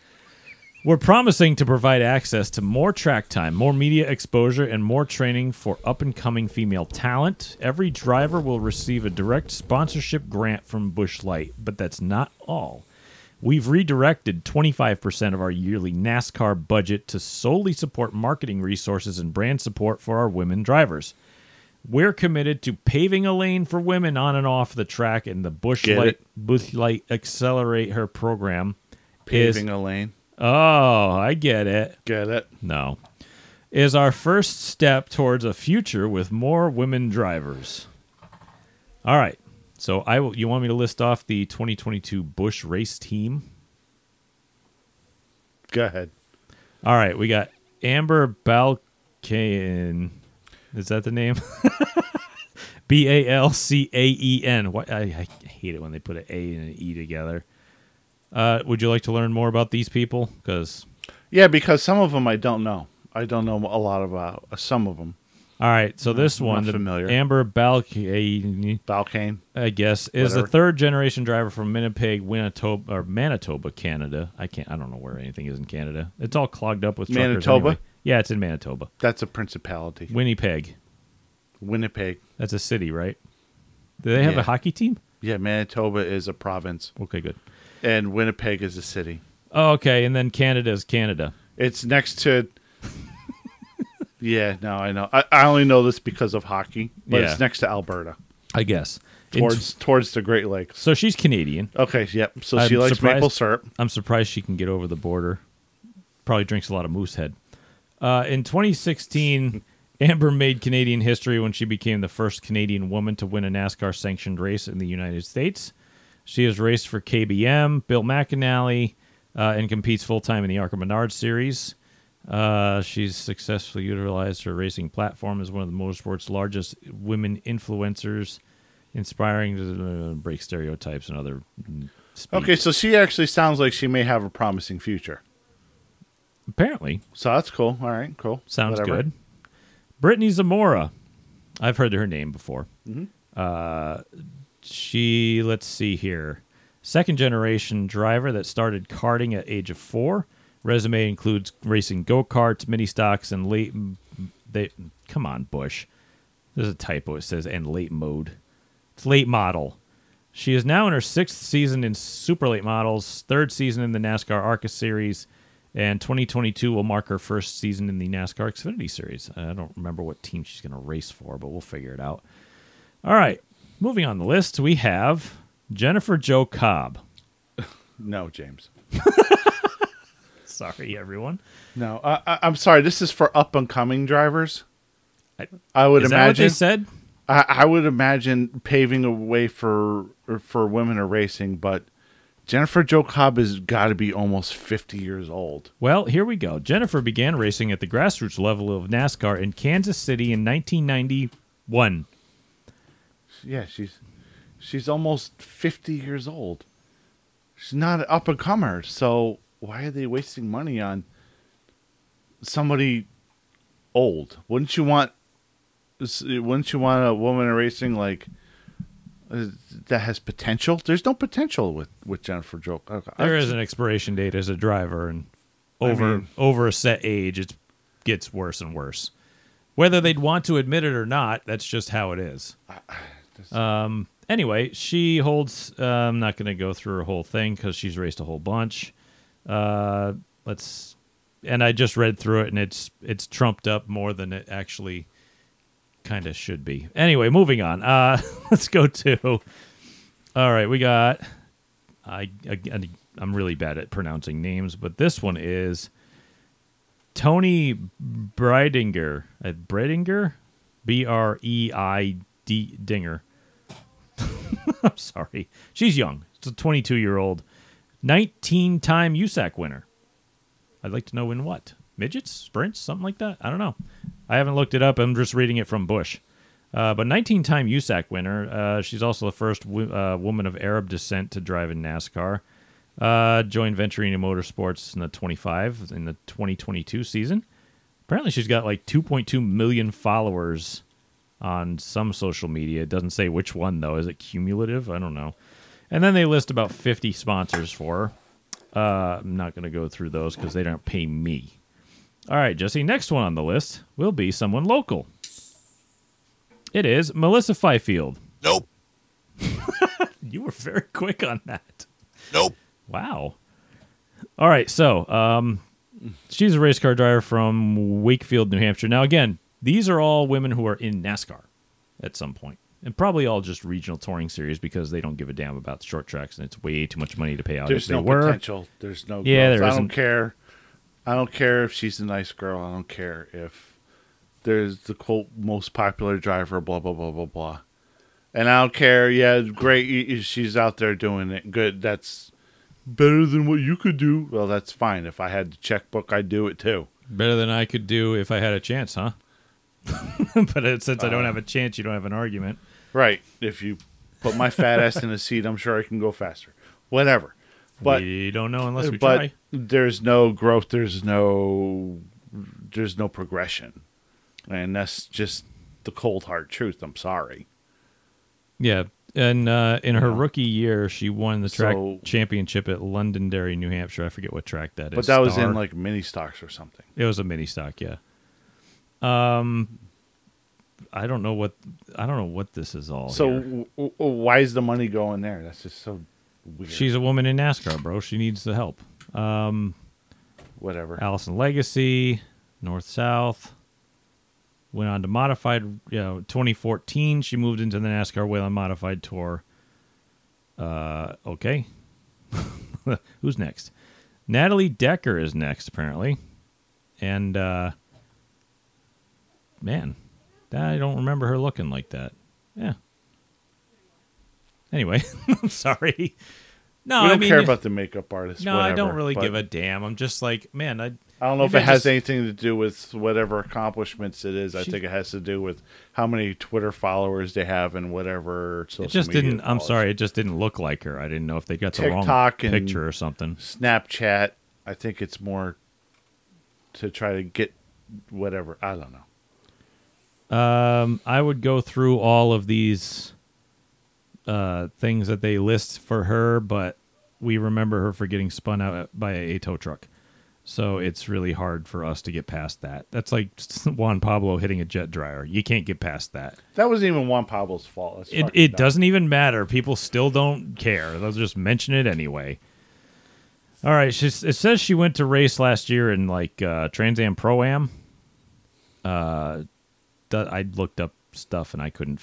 We're promising to provide access to more track time, more media exposure, and more training for up and coming female talent. Every driver will receive a direct sponsorship grant from Busch Light, but that's not all. We've redirected 25% of our yearly NASCAR budget to solely support marketing resources and brand support for our women drivers. We're committed to paving a lane for women on and off the track, and the Bush Get Light? Busch Light Accelerate Her program is paving a lane. Oh, I get it. Get it? No. Is our first step towards a future with more women drivers. All right. So I will you want me to list off the 2022 Busch race team? Go ahead. All right, we got Amber Balcaen. Is that the name? B A L C A E N. What I, I hate it when they put an A and an E together. Uh, would you like to learn more about these people? Because Yeah, because some of them I don't know. I don't know a lot about uh, some of them. All right, so this I'm one, not the familiar. Amber Balcaen, Balcane. I guess, is the Whatever. third generation driver from Winnipeg, Manitoba, or Manitoba, Canada. I can't, I don't know where anything is in Canada. It's all clogged up with truckers Manitoba? anyway. Yeah, it's in Manitoba. That's a principality. Winnipeg, Winnipeg. that's a city, right? Do they have Yeah. a hockey team? Yeah, Manitoba is a province, Okay, good. and Winnipeg is a city. Oh, okay, and then Canada is Canada. It's next to. Yeah, no, I know. I, I only know this because of hockey, but Yeah. it's next to Alberta, I guess. In- towards towards the Great Lakes. so she's Canadian. Okay, yep. So I'm she likes surprised- maple syrup. I'm surprised she can get over the border. Probably drinks a lot of Moosehead. Uh, in 2016, Amber made Canadian history when she became the first Canadian woman to win a NASCAR sanctioned race in the United States. She has raced for KBM, Bill McAnally, uh, and competes full time in the Arca Menard series. Uh, she's successfully utilized her racing platform as one of the motorsport's largest women influencers, inspiring to uh, break stereotypes and other. mm, speak. Okay, so she actually sounds like she may have a promising future. Apparently, So that's cool. All right, cool. Sounds Whatever. good. Brittany Zamora. I've heard her name before. Uh, she, let's see here. Second generation driver that started karting at age of four. Resume includes racing go karts, mini stocks, and late. They come on, Busch. There's a typo. It says and late mode. It's late model. She is now in her sixth season in super late models, third season in the NASCAR ARCA series, and 2022 will mark her first season in the NASCAR Xfinity series. I don't remember what team she's going to race for, but we'll figure it out. All right, moving on the list, we have Jennifer Jo Cobb. No, James. Sorry, everyone. No, I, I, I'm sorry. This is for up and coming drivers. I- I would Is that what imagine. they said? I, I would imagine paving a way for for women in racing, but Jennifer Jo Cobb has got to be almost 50 years old. Well, here we go. Jennifer began racing at the grassroots level of NASCAR in Kansas City in 1991. Yeah, she's she's almost 50 years old. She's not an up and comer, so why are they wasting money on somebody old? Wouldn't you want wouldn't you want a woman in racing like uh, that has potential? There's no potential with with Jennifer Jo. Cobb. There is an expiration date as a driver, and over mean- over a set age, it gets worse and worse. Whether they'd want to admit it or not, that's just how it is. Um. Anyway, she holds. Uh, I'm not going to go through her whole thing because she's raced a whole bunch. Uh, let's. And I just read through it, and it's it's trumped up more than it actually kind of should be. Anyway, moving on. Uh, let's go to. All right, we got. I again, I'm really bad at pronouncing names, but this one is Toni Breidinger. Uh, Breidinger, B R E I D Dinger. I'm sorry. She's young. It's a 22 year old, 19 time USAC winner. I'd like to know in what? Midgets? Sprints? Something like that? I don't know. I haven't looked it up. I'm just reading it from Busch. Uh, but 19 time USAC winner. Uh, she's also the first w- uh, woman of Arab descent to drive in NASCAR. Uh, joined Venturini Motorsports in the 25 in the 2022 season. Apparently, she's got like 2.2 million followers on some social media. It doesn't say which one though. Is it cumulative? I don't know. And then they list about 50 sponsors for her. Uh, I'm not going to go through those because they don't pay me. All right, Jesse. Next one on the list will be someone local. It is Melissa Fifield. Nope. You were very quick on that. Nope. Wow. All right, so um, she's a race car driver from Wakefield, New Hampshire. Now, again, these are all women who are in NASCAR at some point, and probably all just regional touring series because they don't give a damn about the short tracks, and it's way too much money to pay out. There's if they no were. potential. There's no. Yeah, growth. there I isn't. don't care. I don't care if she's a nice girl. I don't care if there's the quote most popular driver. Blah blah blah blah blah. And I don't care. Yeah, great. y- y- She's out there doing it. Good. That's better than what you could do. Well, that's fine. If I had the checkbook, I'd do it too. Better than I could do if I had a chance, huh? but it, since I don't uh, have a chance, you don't have an argument. Right. If you put my fat ass in a seat, I'm sure I can go faster. Whatever. But we don't know unless we but try. there's no growth there's no there's no progression and that's just the cold hard truth i'm sorry Yeah, and uh, in her rookie year, she won the track So- championship at Londonderry, New Hampshire. I forget what track that is. but that was Star. in like mini stocks or something It was a mini stock, yeah. Um, I don't know what I don't know what this is all. so w- w- why is the money going there that's just so weird she's a woman in NASCAR, bro. She needs the help. Um, whatever Allison Legacy, North South. Went on to modified, you know, 2014. She moved into the NASCAR Whelen Modified Tour. Uh, okay. Who's next? Natalie Decker is next, apparently. And, uh, man, I don't remember her looking like that. Yeah. Anyway, I'm sorry. No, we I don't mean, care about the makeup artist no, I don't really give a damn. I'm just like, man, I I don't know if it I has just- anything to do with whatever accomplishments it is. I She- think it has to do with how many Twitter followers they have and whatever social It just didn't. I'm sorry. It just didn't look like her. I didn't know if they got the wrong TikTok picture or something. Snapchat. I think it's more to try to get whatever. I don't know. Um, I would go through all of these uh, things that they list for her, but we remember her for getting spun out by a tow truck. So it's really hard for us to get past that. That's like Juan Pablo hitting a jet dryer. You can't get past that. That wasn't even Juan Pablo's fault. That's It, it dumb. doesn't even matter. People still don't care. They'll just mention it anyway. All right. She's, it says she went to race last year in like uh, Trans Am Pro Am. Uh, I looked up stuff and I couldn't.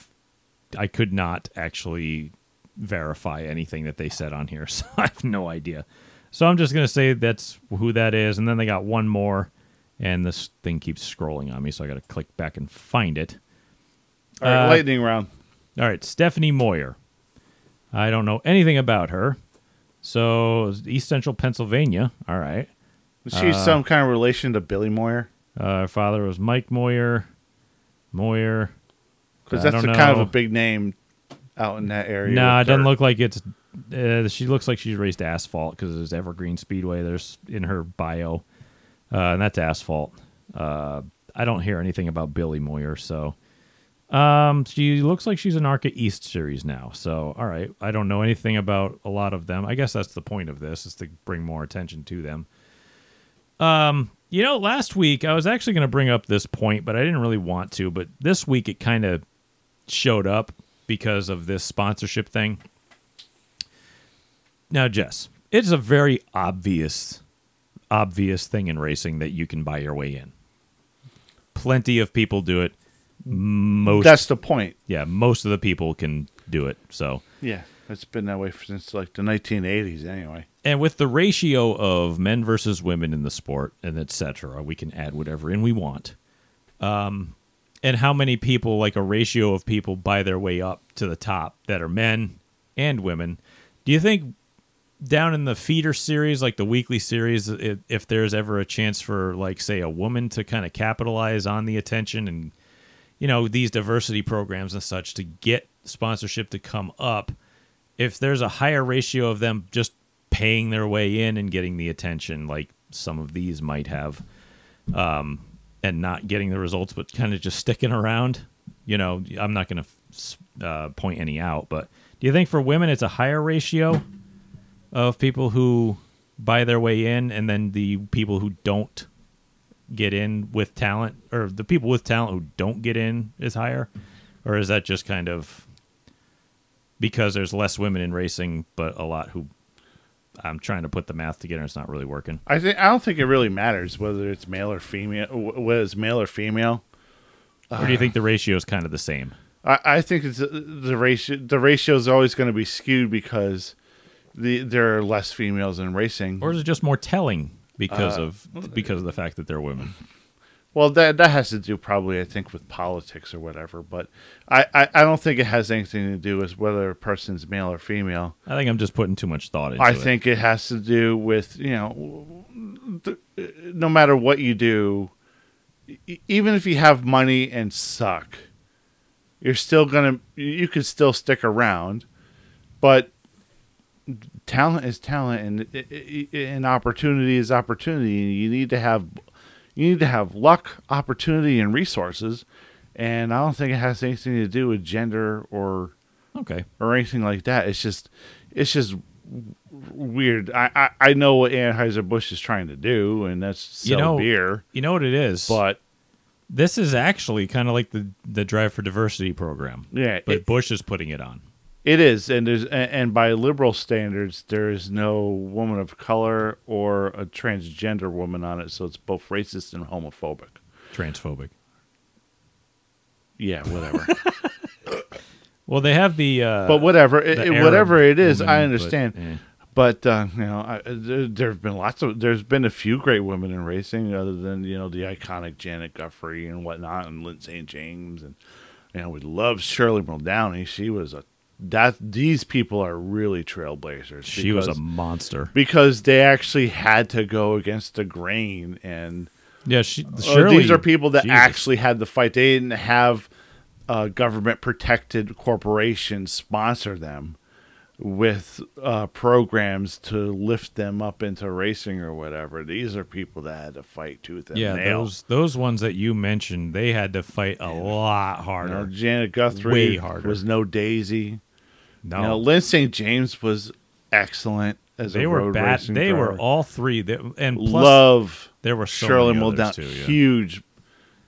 I could not actually verify anything that they said on here, so I have no idea. So I'm just gonna say that's who that is, and then they got one more, and this thing keeps scrolling on me, so I got to click back and find it. All right, uh, lightning round. All right, Stephanie Moyer. I don't know anything about her. So East Central Pennsylvania. All right. Is she some kind of relation to Billy Moyer? Uh, her father was Mike Moyer. Moyer. Because that's a kind of a big name out in that area. Nah, it doesn't look like it's. Uh, she looks like she's raced asphalt because there's Evergreen Speedway. There's in her bio, uh, and that's asphalt. Uh, I don't hear anything about Billy Moyer, so um, she looks like she's an ARCA East series now. So all right, I don't know anything about a lot of them. I guess that's the point of this is to bring more attention to them. Um, you know, last week I was actually going to bring up this point, but I didn't really want to. But this week it kind of showed up because of this sponsorship thing. Now, Jess, it's a very obvious, obvious thing in racing that you can buy your way in. Plenty of people do it. Most, That's the point. yeah, most of the people can do it. So, Yeah, it's been that way since like the 1980s, anyway. And with the ratio of men versus women in the sport and etc we can add whatever in we want. Um, and how many people like a ratio of people buy their way up to the top that are men and women. Do you think down in the feeder series like the weekly series if, if there's ever a chance for like say a woman to kind of capitalize on the attention and you know these diversity programs and such to get sponsorship to come up if there's a higher ratio of them just paying their way in and getting the attention like some of these might have um, and not getting the results but kind of just sticking around you know? I'm not going to uh, point any out but do you think for women it's a higher ratio of people who buy their way in and then the people who don't get in with talent or the people with talent who don't get in is higher? Or is that just kind of because there's less women in racing but a lot who i'm trying to put the math together and it's not really working I think I don't think it really matters whether it's male or female. wh- Whether it's male or female. or do you think the ratio is kind of the same I, I think it's uh, the ratio. The ratio is always going to be skewed because the there are less females in racing. or is it just more telling because Uh, of because of the fact that they're women Well, that that has to do probably, I think, with politics or whatever. But I, I, I don't think it has anything to do with whether a person's male or female. i think i'm just putting too much thought into I it I think it has to do with you know, th- no matter what you do, e- even if you have money and suck, you're still gonna you could still stick around, but talent is talent and and opportunity is opportunity. and You need to have you need to have luck, opportunity, and resources. And I don't think it has anything to do with gender or okay or anything like that. It's just it's just weird. I I, I know what Anheuser Busch is trying to do, and that's sell you know beer. you know what it is But this is actually kind of like the the drive for diversity program yeah, but it, bush is putting it on it is, and there's and, by liberal standards, there is no woman of color or a transgender woman on it, so it's both racist and homophobic. transphobic Yeah, whatever. well they have the uh but whatever, it, whatever it is, woman, I but, understand. eh. But uh, you know, I, there, there have been lots of. There's been a few great women in racing, other than you know the iconic Janet Guthrie and whatnot, and Lyn St. James, and you know we love Shirley Muldowney. She was a that. These people are really trailblazers. she was a monster because they actually had to go against the grain and yeah she uh, these are people that Jesus. actually had to fight. They didn't have uh, government protected corporations sponsor them with uh, programs to lift them up into racing or whatever. These are people that had to fight tooth and yeah nail. those those ones that you mentioned they had to fight a lot You know, harder Janet Guthrie Way harder. was no Daisy. No Lyn St. James was excellent as they a were road bad racing they were all three they, and plus love there were so Shirley Muldown. too, yeah. Huge.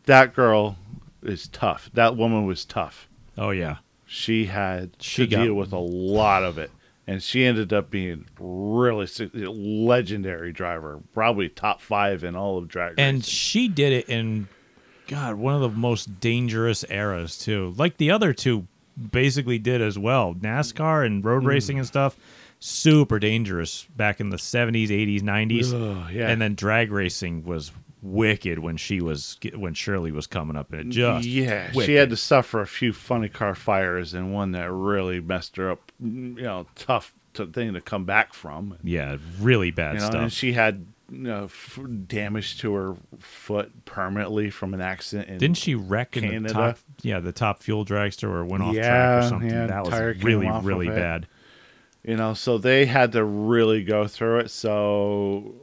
That girl is tough. That woman was tough. oh yeah She had She to got- deal with a lot of it, and she ended up being really legendary driver, probably top five in all of drag and racing. she did it in god one of the most dangerous eras too like the other two basically did as well nascar and Mm. road racing and stuff super dangerous back in the 70s 80s 90s Ugh, yeah. and then drag racing was wicked when she was when shirley was coming up and it just yeah, she had to suffer a few funny car fires and one that really messed her up. You know, tough to, thing to come back from. yeah really bad You know, stuff and she had you know, f- damage to her foot permanently from an accident. In didn't she wreck in the Canada? top yeah the top fuel dragster or went off track or something? Yeah, that was really really bad. You know so they had to really go through it so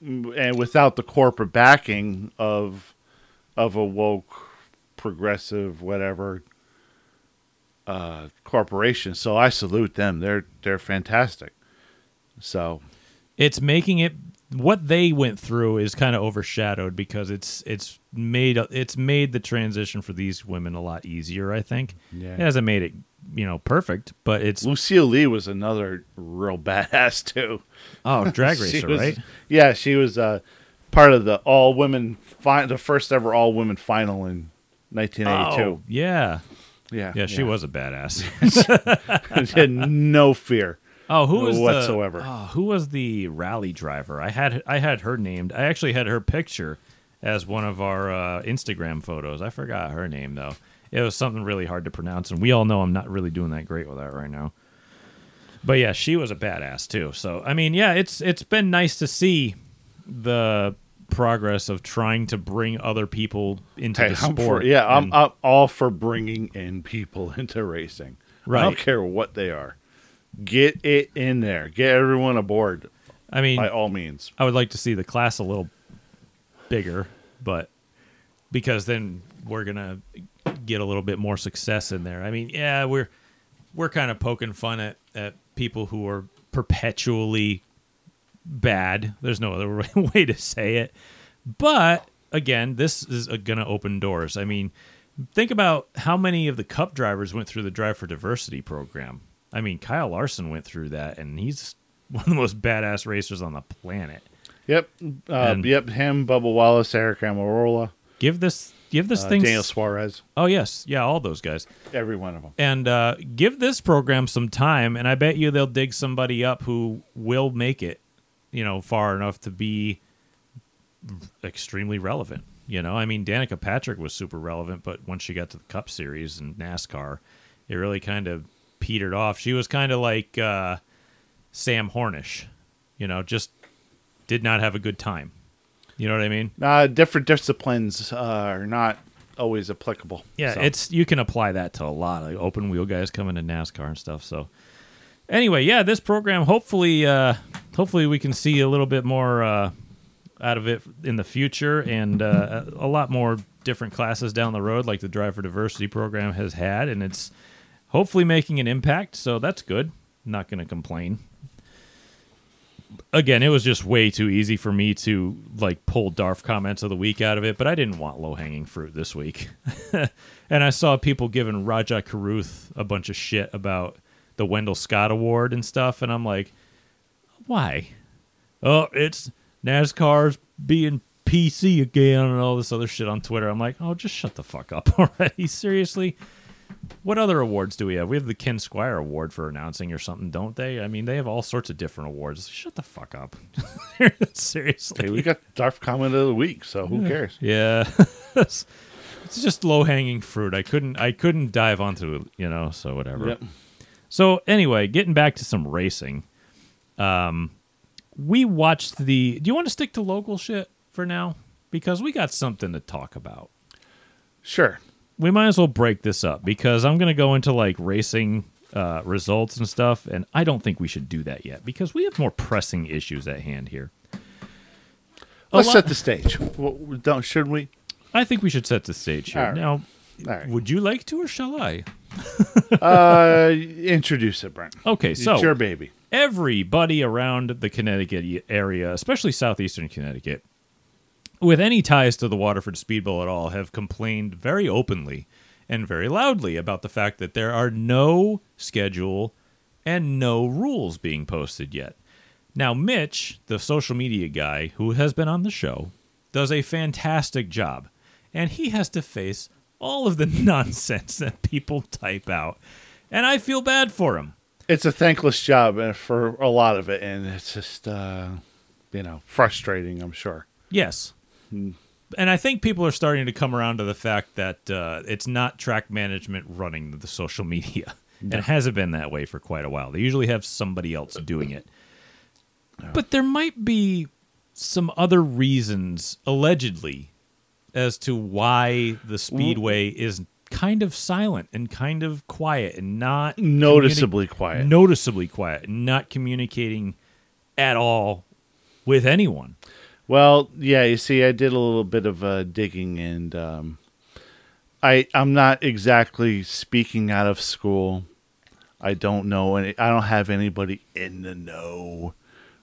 and without the corporate backing of of a woke progressive whatever uh corporation. So i salute them. They're they're fantastic. So it's making it what they went through is kind of overshadowed because it's it's made it's made the transition for these women a lot easier. I think Yeah. it hasn't made it you know perfect, but it's Lucille Lee was another real badass too. oh drag racer, was- right? Yeah, she was uh, part of the all women fi- the first ever all women final in 1982. Oh, yeah, yeah, yeah, she was a badass. she had no fear. Oh, who was Whatsoever. The, oh, who was the rally driver? I had I had her named. I actually had her picture as one of our uh, Instagram photos. I forgot her name though. It was something really hard to pronounce, and we all know I'm not really doing that great with that right now. But yeah, she was a badass too. So I mean, yeah, it's it's been nice to see the progress of trying to bring other people into Hey, the I'm sport. for, yeah, I'm, I'm all for bringing in people into racing. Right. I don't care what they are. Get it in there. Get everyone aboard I mean, by all means. I would like to see the class a little bigger, but because then we're gonna get a little bit more success in there. I mean, yeah, we're we're kind of poking fun at at people who are perpetually bad. There's no other way to say it. But again, this is uh, gonna open doors. I mean, think about how many of the cup drivers went through the Drive for Diversity program. I mean, Kyle Larson went through that, and he's one of the most badass racers on the planet. Yep. Uh, yep. Him, Bubba Wallace, Aric Almirola, Give this, give this uh, thing. Daniel Suarez. oh yes, yeah, all those guys, Every one of them. and uh, give this program some time, and I bet you they'll dig somebody up who will make it, you know, far enough to be extremely relevant. You know, I mean, Danica Patrick was super relevant, but once she got to the Cup Series and NASCAR, it really kind of petered off. She was kind of like uh, Sam Hornish, you know, just did not have a good time. You know what I mean? Uh, different disciplines uh, are not always applicable. Yeah, So, it's you can apply that to a lot like open wheel guys coming to NASCAR and stuff. So anyway, yeah, this program hopefully uh hopefully we can see a little bit more uh out of it in the future and uh, a lot more different classes down the road like the Drive for Diversity program has had and it's hopefully making an impact, so that's good. Not going to complain. Again, it was just way too easy for me to like pull Darf comments of the week out of it, but I didn't want low hanging fruit this week. and I saw people giving Rajah Caruth a bunch of shit about the Wendell Scott Award and stuff, and I'm like, why? Oh, it's NASCAR's being PC again and all this other shit on Twitter. I'm like, oh, just shut the fuck up already. Seriously? What other awards do we have? We have the Ken Squire Award for announcing or something, don't they? I mean, they have all sorts of different awards. Shut the fuck up. Seriously. Hey, we got Darf comment of the week, so who cares? Yeah. it's just low hanging fruit. I couldn't I couldn't dive onto it, you know, so whatever. Yep. So anyway, getting back to some racing. Um we watched the Do you want to stick to local shit for now? Because we got something to talk about. Sure. We might as well break this up because I'm going to go into like racing uh, results and stuff, and I don't think we should do that yet because we have more pressing issues at hand here. A Let's lot- set the stage. Well, don't should we? I think we should set the stage here. All right. Now, right. would you like to or shall I? Uh, introduce it, Brent. Okay, It's so your baby. everybody around the Connecticut area, especially southeastern Connecticut, with any ties to the Waterford Speedbowl at all, have complained very openly and very loudly about the fact that there are no schedule and no rules being posted yet. Now, Mitch, the social media guy who has been on the show, does a fantastic job, and he has to face all of the nonsense that people type out. And I feel bad for him. It's a thankless job uh, for a lot of it, and it's just uh, you know frustrating. I'm sure. Yes. And I think people are starting to come around to the fact that uh, it's not track management running the social media. And it hasn't been that way for quite a while. They usually have somebody else doing it. But there might be some other reasons, allegedly, as to why the Speedway is kind of silent and kind of quiet and not Noticeably communi- quiet. noticeably quiet, not communicating at all with anyone. Well, yeah, you see, I did a little bit of uh, digging, and um, I I'm not exactly speaking out of school. I don't know any. I don't have anybody in the know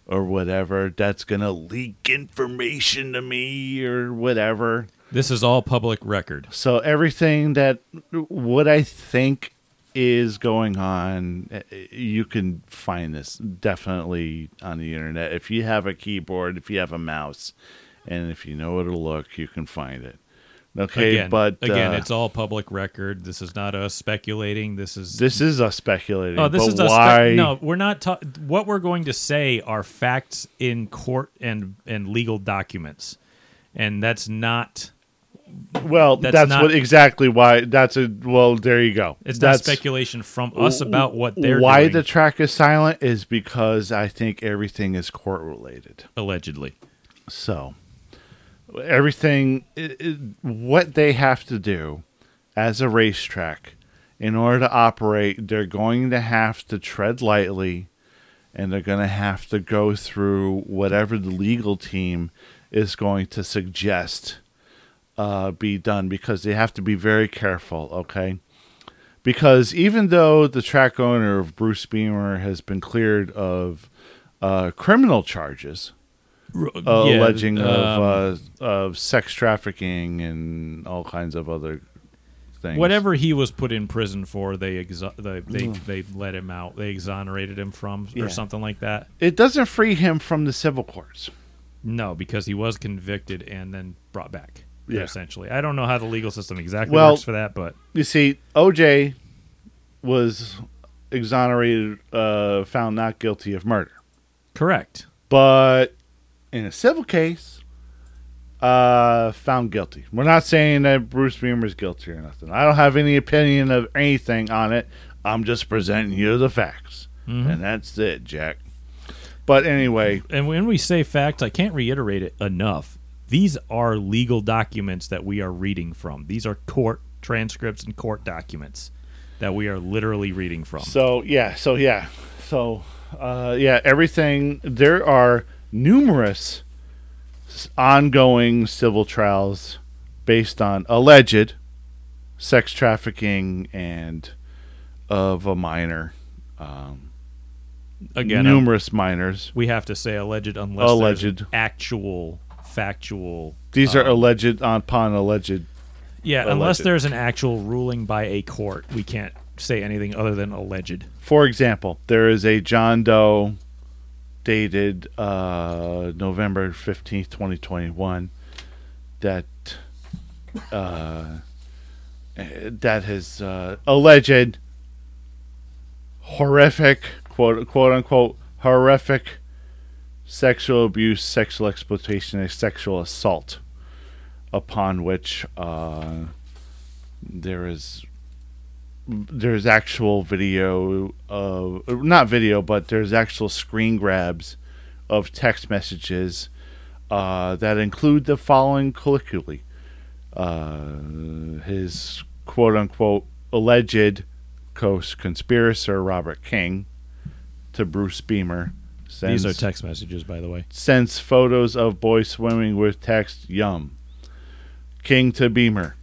or whatever that's gonna leak information to me or whatever. This is all public record. So everything that what I think is going on. Uh, You can find this definitely on the internet. If you have a keyboard, if you have a mouse, and if you know where to look, you can find it. Okay, again, but again, uh, it's all public record. This is not us speculating. This is this is us speculating. Oh, this is a why? spe- no. We're not. Ta- what we're going to say are facts in court and and legal documents, and that's not. Well, That's that's, not- what exactly why. That's a well. There you go. It's that's not speculation from us about what they're why doing. the track is silent is because I think everything is court related. allegedly. So everything, i i what they have to do as a racetrack in order to operate, they're going to have to tread lightly, and they're going to have to go through whatever the legal team is going to suggest uh, be done because they have to be very careful. Okay. Because even though the track owner of Bruce Bemer has been cleared of uh, criminal charges, uh, Yeah, alleging um, of uh, of sex trafficking and all kinds of other things. Whatever he was put in prison for, they exo- they, they they let him out. They exonerated him from Yeah. or something like that. it doesn't free him from the civil courts. No, because he was convicted and then brought back. Yeah. Essentially, I don't know how the legal system exactly Well- works for that, but You see, OJ was exonerated, uh, found not guilty of murder, correct. but in a civil case, uh, found guilty. We're not saying that Bruce Bemer is guilty or nothing. I don't have any opinion of anything on it. I'm just presenting you the facts, and that's it, Jack. But anyway, And when we say facts, I can't reiterate it enough. These are legal documents that we are reading from. These are court transcripts and court documents that we are literally reading from. So yeah, so yeah, so uh, yeah, everything. There are numerous ongoing civil trials based on alleged sex trafficking and of a minor, um, Again, numerous minors. we have to say alleged unless Alleged. actual factual. These are um, alleged upon alleged. Yeah, unless there's an actual ruling by a court, we can't say anything other than alleged. For example, there is a John Doe dated uh, November 15th, 2021 that uh, that has uh, alleged horrific quote quote unquote horrific sexual abuse, sexual exploitation, and sexual assault upon which uh, there is there's actual video of not video, but there's actual screen grabs of text messages uh, that include the following colloquially: uh, his quote unquote alleged co-conspirator Robert King to Bruce Bemer. Sends, These are text messages, by the way. sends photos of boy swimming with text yum. King to Bemer.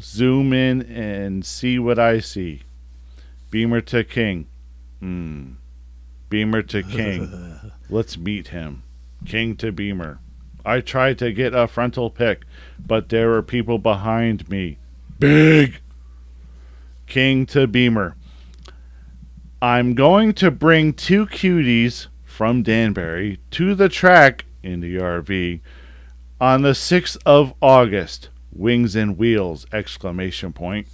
Zoom in and see what I see. Bemer to King. Hmm. Bemer to King. Let's meet him. King to Bemer. I tried to get a frontal pick, but there were people behind me. Big. King to Bemer. I'm going to bring two cuties from Danbury to the track in the RV on the 6th of August. Wings and wheels! Exclamation point.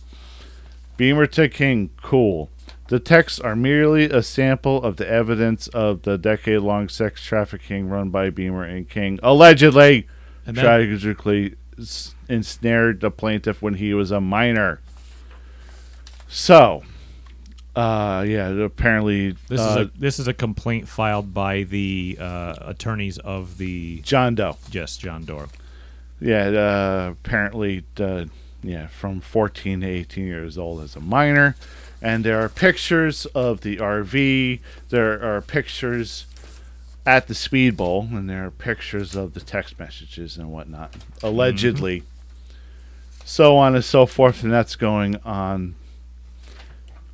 Bemer to King. Cool. The texts are merely a sample of the evidence of the decade-long sex trafficking run by Bemer and King, allegedly And that- tragically ensnared the plaintiff when he was a minor. So, uh, yeah, apparently This uh, is a this is a complaint filed by the uh, attorneys of the John Doe. yes John Doe. Yeah, uh, apparently, uh, yeah, from 14 to 18 years old as a minor. And there are pictures of the RV. There are pictures at the Speed Bowl, and there are pictures of the text messages and whatnot, allegedly. So on and so forth, and that's going on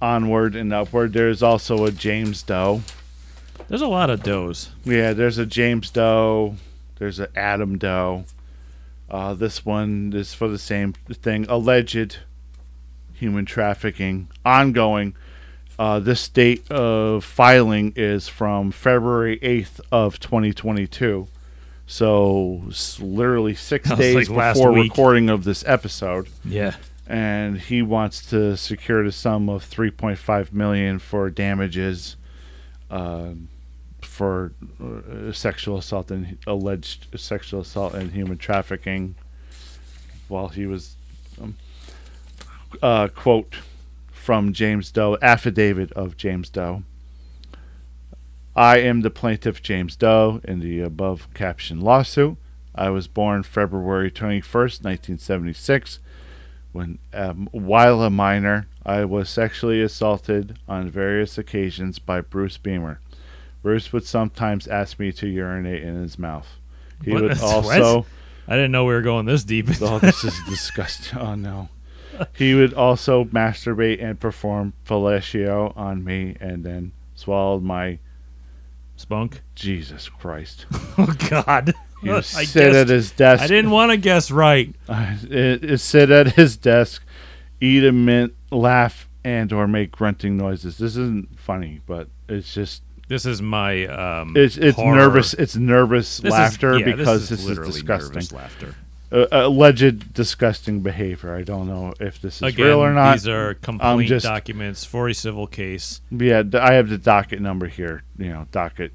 onward and upward. There's also a James Doe. There's a lot of does. Yeah, there's a James Doe. There's an Adam Doe. Uh, this one is for the same thing. Alleged human trafficking ongoing. Uh, this date of filing is from February 8th of 2022. So literally six days like before recording of this episode Yeah. And he wants to secure the sum of 3.5 million for damages uh, for sexual assault and alleged sexual assault and human trafficking while he was um, uh, quote from James Doe affidavit of James Doe. I am the plaintiff James Doe in the above captioned lawsuit. I was born February 21st 1976 when um, while a minor, I was sexually assaulted on various occasions by Bruce Bemer. Bruce would sometimes ask me to urinate in his mouth. He What? would What? also. I didn't know we were going this deep. Oh, this is disgusting. Oh no. He would also masturbate and perform fellatio on me, and then swallowed my Spunk. Jesus Christ. Oh God. I sit guessed- at his desk. I didn't want to guess right. Uh, it, it sit at his desk, eat a mint, laugh, and or make grunting noises. This isn't funny, but it's just This is my um. it's it's horror. nervous. It's nervous This is- laughter yeah, because this is, literally disgusting. nervous laughter. Uh, alleged disgusting behavior. I don't know if this is Again, real or not. these are complaint just- documents for a civil case. Yeah, I have the docket number here. You know, docket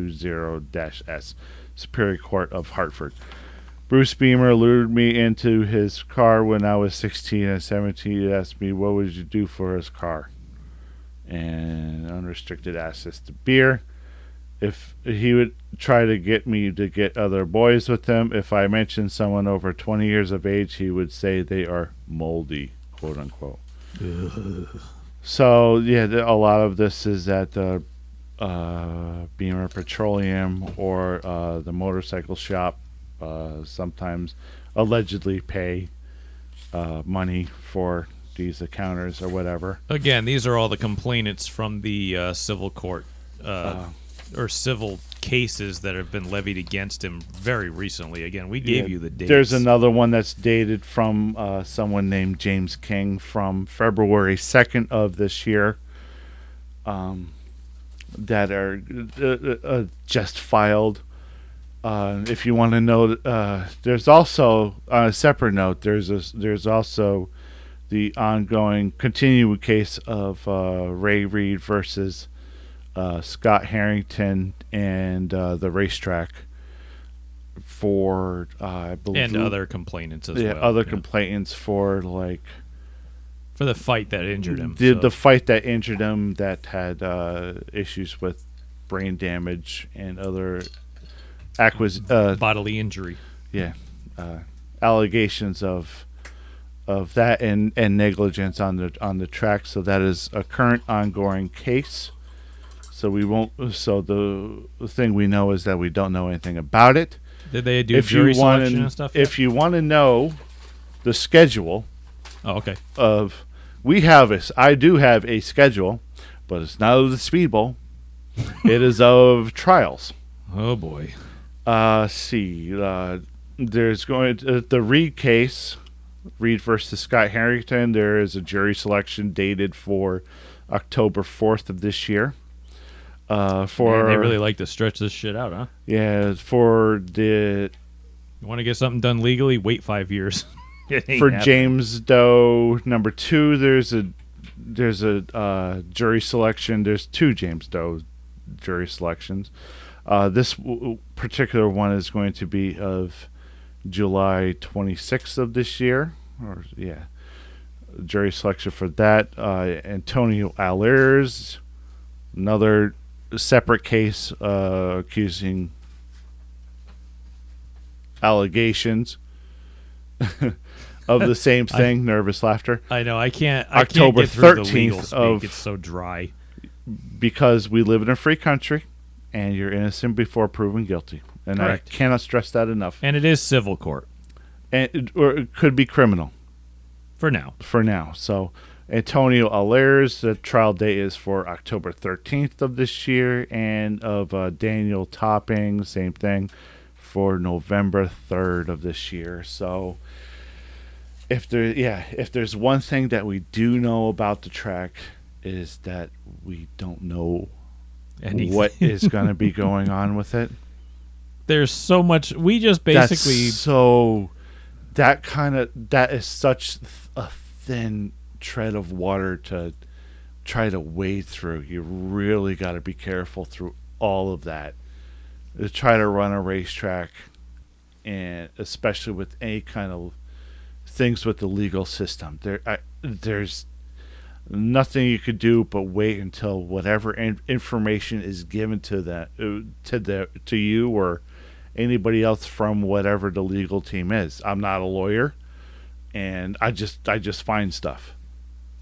HHD-CV-19-506-2220-S, Superior Court of Hartford. Bruce Bemer lured me into his car when I was 16 and 17. He asked me, "What would you do for his car?" And unrestricted access to beer. If he would try to get me to get other boys with him, if I mentioned someone over 20 years of age, he would say they are moldy, quote unquote. So yeah, th- a lot of this is at the uh, Bemer Petroleum or uh, the motorcycle shop. Uh, sometimes allegedly pay uh, money for these encounters or whatever. Again, these are all the complainants from the uh, civil court uh, or civil cases that have been levied against him very recently. Again, we gave Yeah, you the date. There's another one that's dated from uh, someone named James King from February 2nd of this year. Um, that are uh, uh, uh, just filed. Uh, if you want to know, uh, there's also on a separate note. There's a, there's also the ongoing continuing case of uh, Ray Reed versus uh, Scott Harrington and uh, the racetrack for uh, I believe and other complainants as yeah, well. other yeah. complainants for like for the fight that injured him. the so- the fight that injured him that had uh, issues with brain damage and other acquis uh, bodily injury. yeah uh, allegations of of that and and negligence on the on the track so that is a current ongoing case so we won't so the thing we know is that we don't know anything about it Did they do if jury you want selection and stuff? if you want to know the schedule oh, okay. of we have a I do have a schedule, but it's not of the Speedbowl. it is of trials. Oh boy. Uh, see, uh, there's going to, the Reed case, Reed versus Scott Harrington. There is a jury selection dated for October fourth of this year. Uh, for Man, they really like to stretch this shit out, huh? yeah for the You want to get something done legally? Wait five years. For happening. James Doe number two. There's a there's a uh, jury selection. There's two James Doe jury selections. Uh, this w- particular one is going to be of July 26th of this year, or yeah, jury selection for that. Uh, Antonio Allers, another separate case uh, accusing allegations of the same thing. nervous laughter I know. I can't. I October can't get through the 13th of- it's so dry. because we live in a free country, and you're innocent before proven guilty. And Correct. I cannot stress that enough. And it is civil court And it, or it could be criminal. for now. for now. So Antonio Allers, the trial date is for October 13th of this year, and of uh, Daniel Topping, same thing, for November 3rd of this year. So if there yeah, if there's one thing that we do know about the track is that we don't know Anything. what is going to be going on with it. There's so much. We just basically That's so that kind of that is such a thin tread of water to try to wade through. You really got to be careful through all of that to try to run a racetrack, and especially with any kind of things with the legal system. There, I, there's nothing you could do but wait until whatever in- information is given to that uh, to the to you or anybody else from whatever the legal team is. I'm not a lawyer, and I just I just find stuff.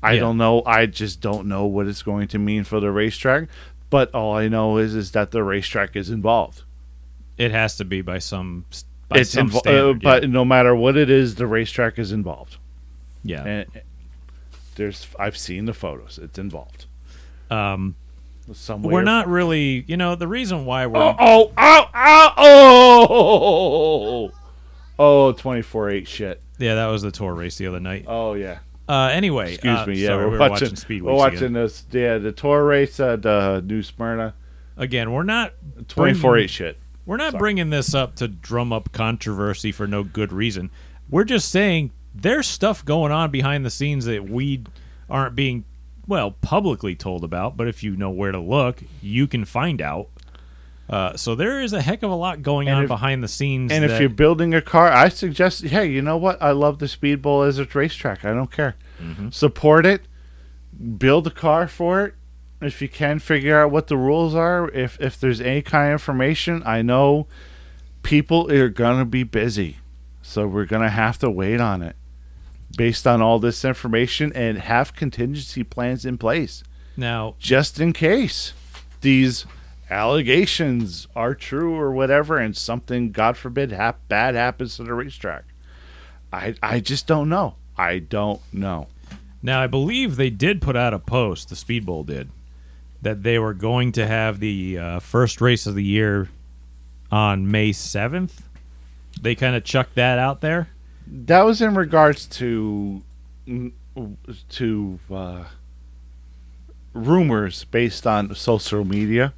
I Yeah. don't know. I just don't know what it's going to mean for the racetrack. But all I know is is that the racetrack is involved. it has to be by some by it's some invo- uh, standard. but no matter what it is, the racetrack is involved. yeah. And there's I've seen the photos. It's involved. Um, Some we're not really. You know, the reason why we're Oh, oh, oh, oh, oh, oh, 24 8 shit. yeah, that was the tour race the other night. Oh, yeah. Uh, anyway, Excuse uh, me. Yeah, sorry, we're, we were watching, watching Speed We're watching again. this. Yeah, the tour race at uh, New Smyrna. again. We're not twenty four eight shit. We're not Sorry. bringing this up to drum up controversy for no good reason. We're just saying there's stuff going on behind the scenes that we aren't being well publicly told about. But if you know where to look, you can find out. Uh, so there is a heck of a lot going And on if- behind the scenes. And if you're building a car, I suggest, hey, you know what? I love the Speed Bowl as a racetrack. I don't care. Mm-hmm. Support it. Build a car for it. If you can figure out what the rules are, if if there's any kind of information, I know people are gonna be busy, so we're gonna have to wait on it, based on all this information, and have contingency plans in place now, just in case these allegations are true or whatever, and something, God forbid, hap- bad happens to the racetrack. I I just don't know. I don't know. now I believe they did put out a post. The Speed Bowl did that they were going to have the uh, first race of the year on May seventh. They kind of chucked that out there. That was in regards to to uh, rumors based on social media.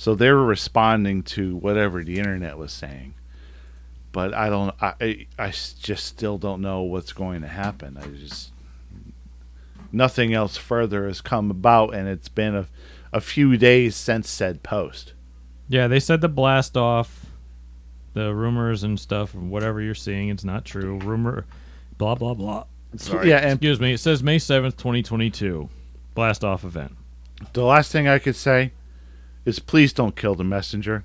So they were responding to whatever the internet was saying. But I don't. I I just still don't know what's going to happen. I just nothing else further has come about, and it's been a a few days since said post. Yeah, they said the blast off, the rumors and stuff, whatever you're seeing, it's not true. Rumor, blah blah blah. Sorry. Yeah, and Excuse me. It says May seventh, twenty twenty two, blast off event. The last thing I could say is please don't kill the messenger.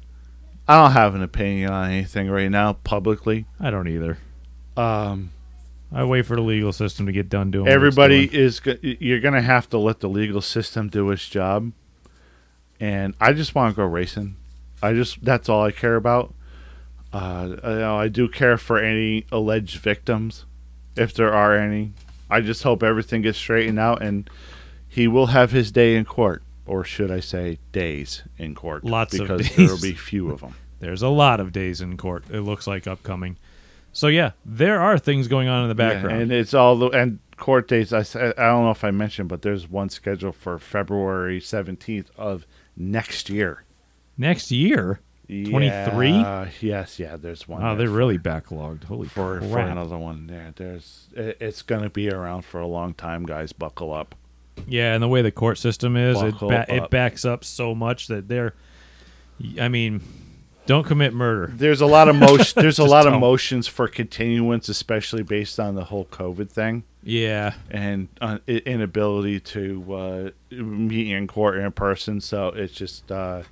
I don't have an opinion on anything right now publicly. I don't either. Um, I wait for the legal system to get done doing. everybody doing. is go- you're going to have to let the legal system do its job. And I just want to go racing. I just that's all I care about. Uh, you know, I do care for any alleged victims, if there are any. I just hope everything gets straightened out and he will have his day in court, or should I say, days in court? Lots of because days. there will be few of them. There's a lot of days in court. It looks like upcoming. So yeah, there are things going on in the background. Yeah, and it's all the and court dates. I I don't know if I mentioned, but there's one scheduled for February 17th of next year. Next year, 23? Yeah, yes, yeah. There's one. there they're really backlogged. Holy for for another one. There, there's. It, it's gonna be around for a long time, guys. Buckle up. Yeah, and the way the court system is, it ba- it up. backs up so much that they're. I mean, don't commit murder. There's a lot of motion. There's a Just lot of don't. motions for continuance, especially based on the whole COVID thing. Yeah, and uh, i- inability to uh, meet in court in person. So it's just, uh,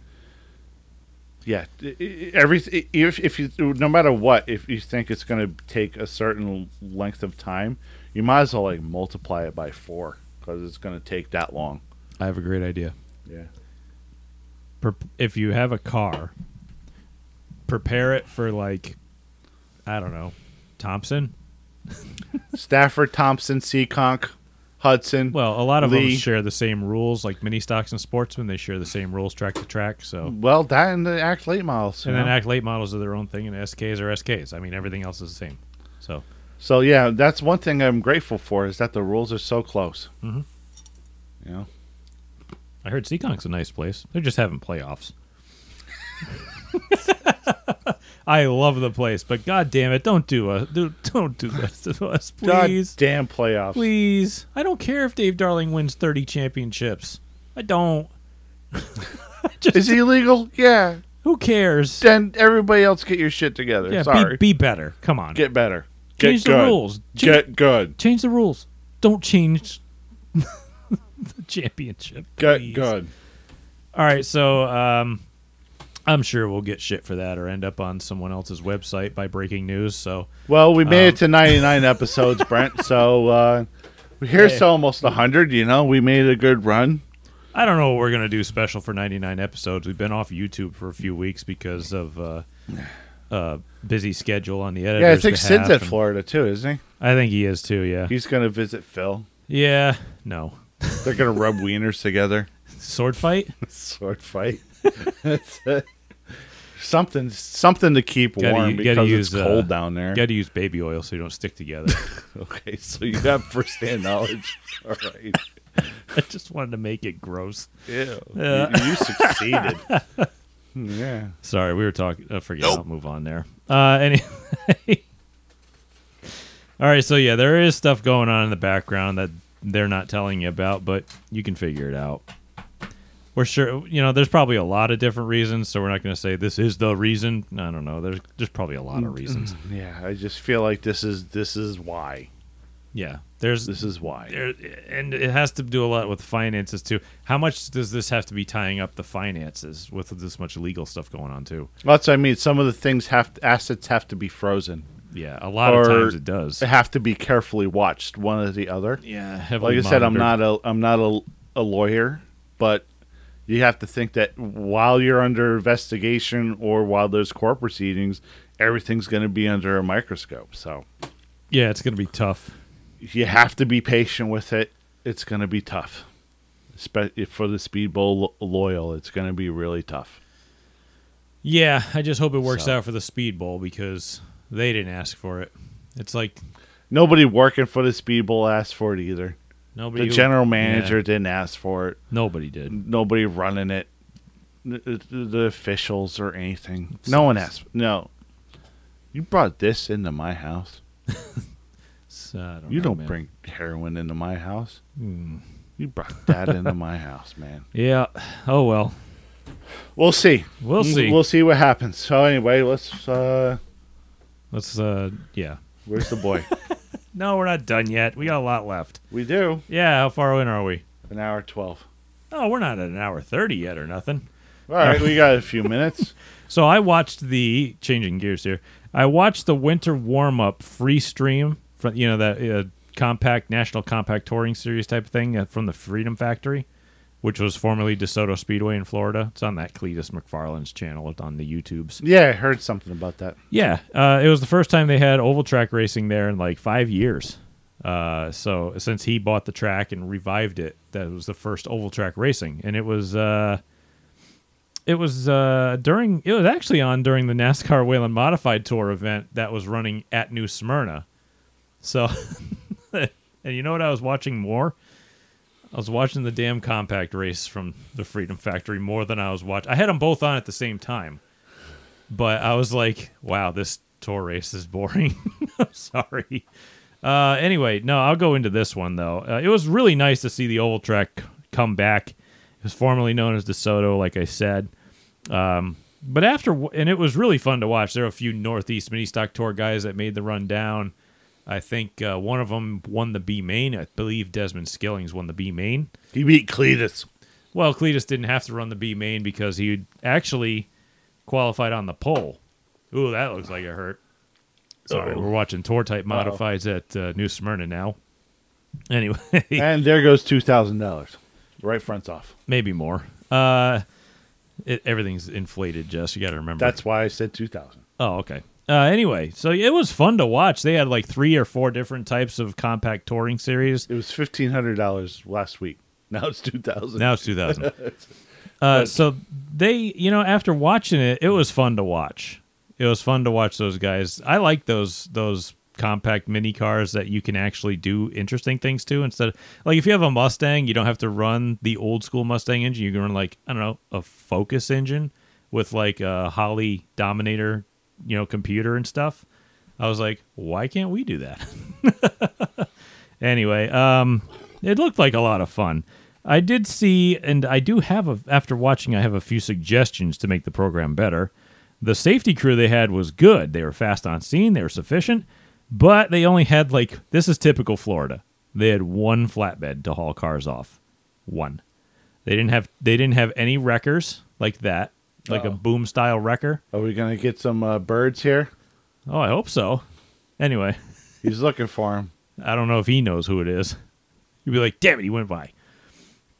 yeah, i- i- every if if you no matter what, if you think it's going to take a certain length of time, you might as well like multiply it by four because it's going to take that long. I have a great idea. Yeah. Per- if you have a car, prepare it for like, I don't know, Thompson. Stafford, Thompson, Seekonk, Hudson. Well, a lot of Lee. them share the same rules, like mini stocks and sportsmen. They share the same rules, track to track. So, well, that and the ACT Late models. and then know? ACT late models are their own thing, and SKs are SKs. I mean, everything else is the same. So, So yeah, that's one thing I'm grateful for is that the rules are so close. Mhm. You know, I heard Seekonk's a nice place. They're just having playoffs. I love the place, but god damn it, don't do do, don't do this to us, please, God damn playoffs. please. I don't care if Dave Darling wins thirty championships. I don't. Just, Is he illegal? Yeah. who cares? Then everybody else get your shit together. Yeah, Sorry. be, be better. Come on, get better. Get change good. the rules. Ch- Get good. change the rules. Don't change the championship. Get good. All right, so um, I'm sure we'll get shit for that or end up on someone else's website by breaking news. So Well, we made Um, it to 99 episodes, Brent. So uh, here's Hey. to almost 100. You know, we made a good run. I don't know what we're gonna do special for 99 episodes. We've been off YouTube for a few weeks because of uh, uh, busy schedule on the editor's Yeah, I think behalf, Sid's at Florida too, isn't he? I think he is too. Yeah. He's going to visit Phil. Yeah. No. They're going to rub wieners together. Sword fight. Sword fight. That's it. something, something to keep Gotta warm u- because use, it's cold uh, down there. Got to use baby oil so you don't stick together. okay, so you have first-hand knowledge. All right. I just wanted to make it gross. Ew. Yeah. You, you succeeded. Yeah. Sorry, we were talking. Uh, forget. I'll move on there. Uh, anyway. All right, so yeah, there is stuff going on in the background that they're not telling you about, but you can figure it out. We're sure, you know, there's probably a lot of different reasons, so we're not going to say this is the reason. I don't know. There's there's probably a lot of reasons. Yeah, I just feel like this is this is why. Yeah, there's This is why. there, and it has to do a lot with finances too. How much does this have to be tying up the finances with this much legal stuff going on too? That's what I mean. Some of the things have assets have to be frozen. Yeah, a lot of times it does. They have to be carefully watched, one or the other. Yeah, Like I said, I'm not a I'm not a, a lawyer, but you have to think that while you're under investigation or while there's court proceedings, everything's going to be under a microscope. So Yeah, it's gonna be tough. You have to be patient with it. It's going to be tough. Spe- for the Speedbowl lo- loyal, it's going to be really tough. Yeah, I just hope it works So- out for the Speed Bowl because they didn't ask for it. It's like Nobody working for the Speedbowl asked for it either. nobody. The general manager Yeah, didn't ask for it. nobody did. Nobody running it. Uh, the, the officials or anything. No one asked. No. You brought this into my house. So, I don't You know, don't man. bring heroin into my house. Hmm. You brought that into my house, man. Yeah. Oh well. We'll see. We'll see. We'll see what happens. So anyway, let's. uh Let's. uh Yeah. Where's the boy? No, we're not done yet. We got a lot left. we do Yeah. How far in are we? an hour twelve. Oh, we're not at an hour thirty yet or nothing. All right, we got a few minutes. So I watched the changing gears here. I watched the winter warm up free stream from you know that uh, compact national compact touring series type of thing uh, from the Freedom Factory, which was formerly DeSoto Speedway in Florida. It's on that Cleetus McFarland's channel. It's on the YouTubes. Yeah, I heard something about that. Yeah, uh, it was the first time they had oval track racing there in like five years. Uh, so since he bought the track and revived it, that was the first oval track racing, and it was uh, it was uh, during it was actually on during the NASCAR Whelen Modified Tour event that was running at New Smyrna. So, and you know what I was watching more? I was watching the damn compact race from the Freedom Factory more than I was watching. I had them both on at the same time but I was like, wow, this tour race is boring. I'm sorry. Uh, anyway, no, I'll go into this one though. Uh, it was really nice to see the oval track come back. It was formerly known as DeSoto, like I said. Um, but after, and it was really fun to watch. There were a few Northeast mini stock tour guys that made the run down. I think uh, one of them won the B main. I believe Desmond Skillings won the B main. He beat Cleetus. Well, Cleetus didn't have to run the B main because he actually qualified on the pole. Ooh, that looks like it hurt. Sorry, Uh-oh. we're watching tour type modifieds at uh, New Smyrna now. Anyway, And there goes two thousand dollars. Right front's off. maybe more. Uh, it, everything's inflated, Jess. You got to remember. That's why I said two thousand. oh, okay. Uh, anyway, so it was fun to watch. They had like three or four different types of compact touring series. It was fifteen hundred dollars last week. Now it's two thousand. Now it's 2000. uh, so they, you know, after watching it, it was fun to watch. It was fun to watch those guys. I like those those compact mini cars that you can actually do interesting things to instead of like if you have a Mustang, you don't have to run the old school Mustang engine. You can run like I don't know a Focus engine with like a Holley Dominator, you know, computer and stuff. I was like, why can't we do that? anyway, um, it looked like a lot of fun. I did see, and I do have a. After watching, I have a few suggestions to make the program better. The safety crew they had was good. They were fast on scene. They were sufficient, but they only had like this is typical Florida. They had one flatbed to haul cars off. One. They didn't have. They didn't have any wreckers like that, like a boom style wrecker. Are we gonna get some uh, birds here? Oh, I hope so. Anyway, He's looking for him. I don't know if he knows who it is. You'd be like, damn it, he went by.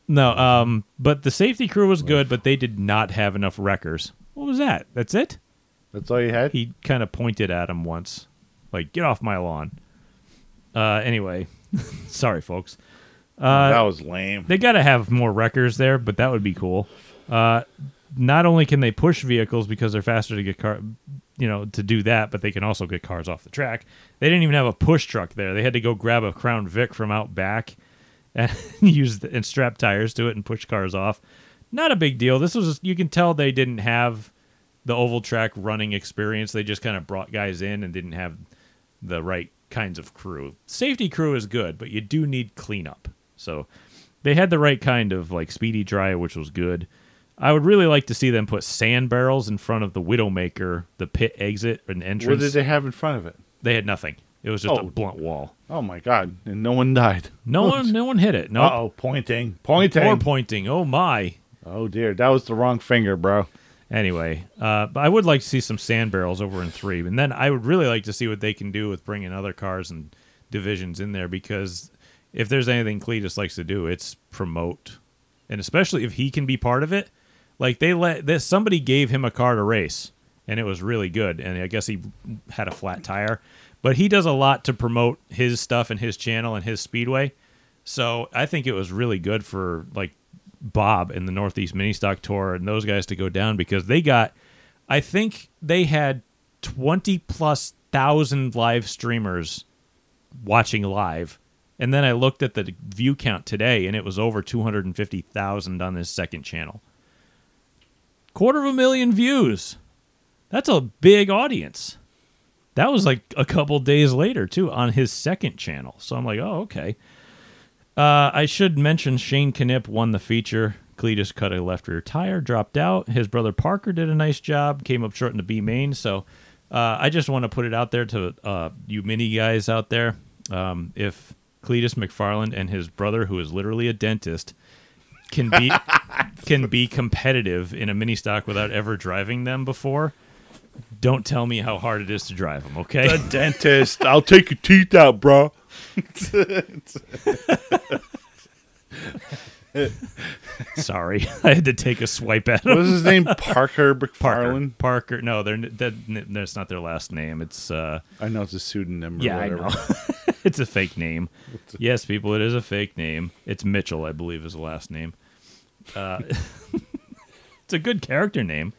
No, um, but the safety crew was good, but they did not have enough wreckers. What was that? That's it? That's all you had. He kind of pointed at him once, like, get off my lawn. Uh, anyway, sorry, folks. Uh, that was lame. They got to have more wreckers there, but that would be cool. Uh, not only can they push vehicles because they're faster to get car, you know, to do that, but they can also get cars off the track. They didn't even have a push truck there. They had to go grab a Crown Vic from out back and use the, and strap tires to it and push cars off. Not a big deal. This was you can tell they didn't have the oval track running experience. They just kind of brought guys in and didn't have the right kinds of crew. Safety crew is good, but you do need cleanup. So they had the right kind of like speedy dry, which was good. I would really like to see them put sand barrels in front of the Widowmaker, the pit exit and entrance. What did they have in front of it? They had nothing. It was just a Oh. blunt wall. Oh my god! And no one died. No one, no one hit it. No, Uh oh, pointing, pointing. more pointing. Oh my. oh dear, that was the wrong finger, bro. Anyway, uh, but I would like to see some sand barrels over in three, and then I would really like to see what they can do with bringing other cars and divisions in there because if there's anything Cleetus likes to do, it's promote, and especially if he can be part of it. Like they let this somebody gave him a car to race, and it was really good, and I guess he had a flat tire, but he does a lot to promote his stuff and his channel and his speedway. So I think it was really good for like Bob and the Northeast Mini Stock Tour and those guys to go down because they got, I think they had 20 plus thousand live streamers watching live. And then I looked at the view count today and it was over 250,000 on this second channel. Quarter of a million views. That's a big audience. That was like a couple days later, too, on his second channel. So I'm like, oh, okay. Uh, I should mention Shane Knipp won the feature. Cleetus cut a left rear tire, dropped out. His brother Parker did a nice job, came up short in the B main. So uh, I just want to put it out there to uh, you mini guys out there. Um, if Cleetus McFarland and his brother, who is literally a dentist, can be can be competitive in a mini stock without ever driving them before, don't tell me how hard it is to drive them. Okay. The dentist. I'll take your teeth out, bro. Sorry, I had to take a swipe at What him. was his name? Parker Parker. McFarland. Parker. No, they're that, that's not their last name. It's uh, I know it's a pseudonym. Or yeah, I know. it's a fake name. Yes, people, it is a fake name. It's Mitchell, I believe, is the last name. Uh, it's a good character name.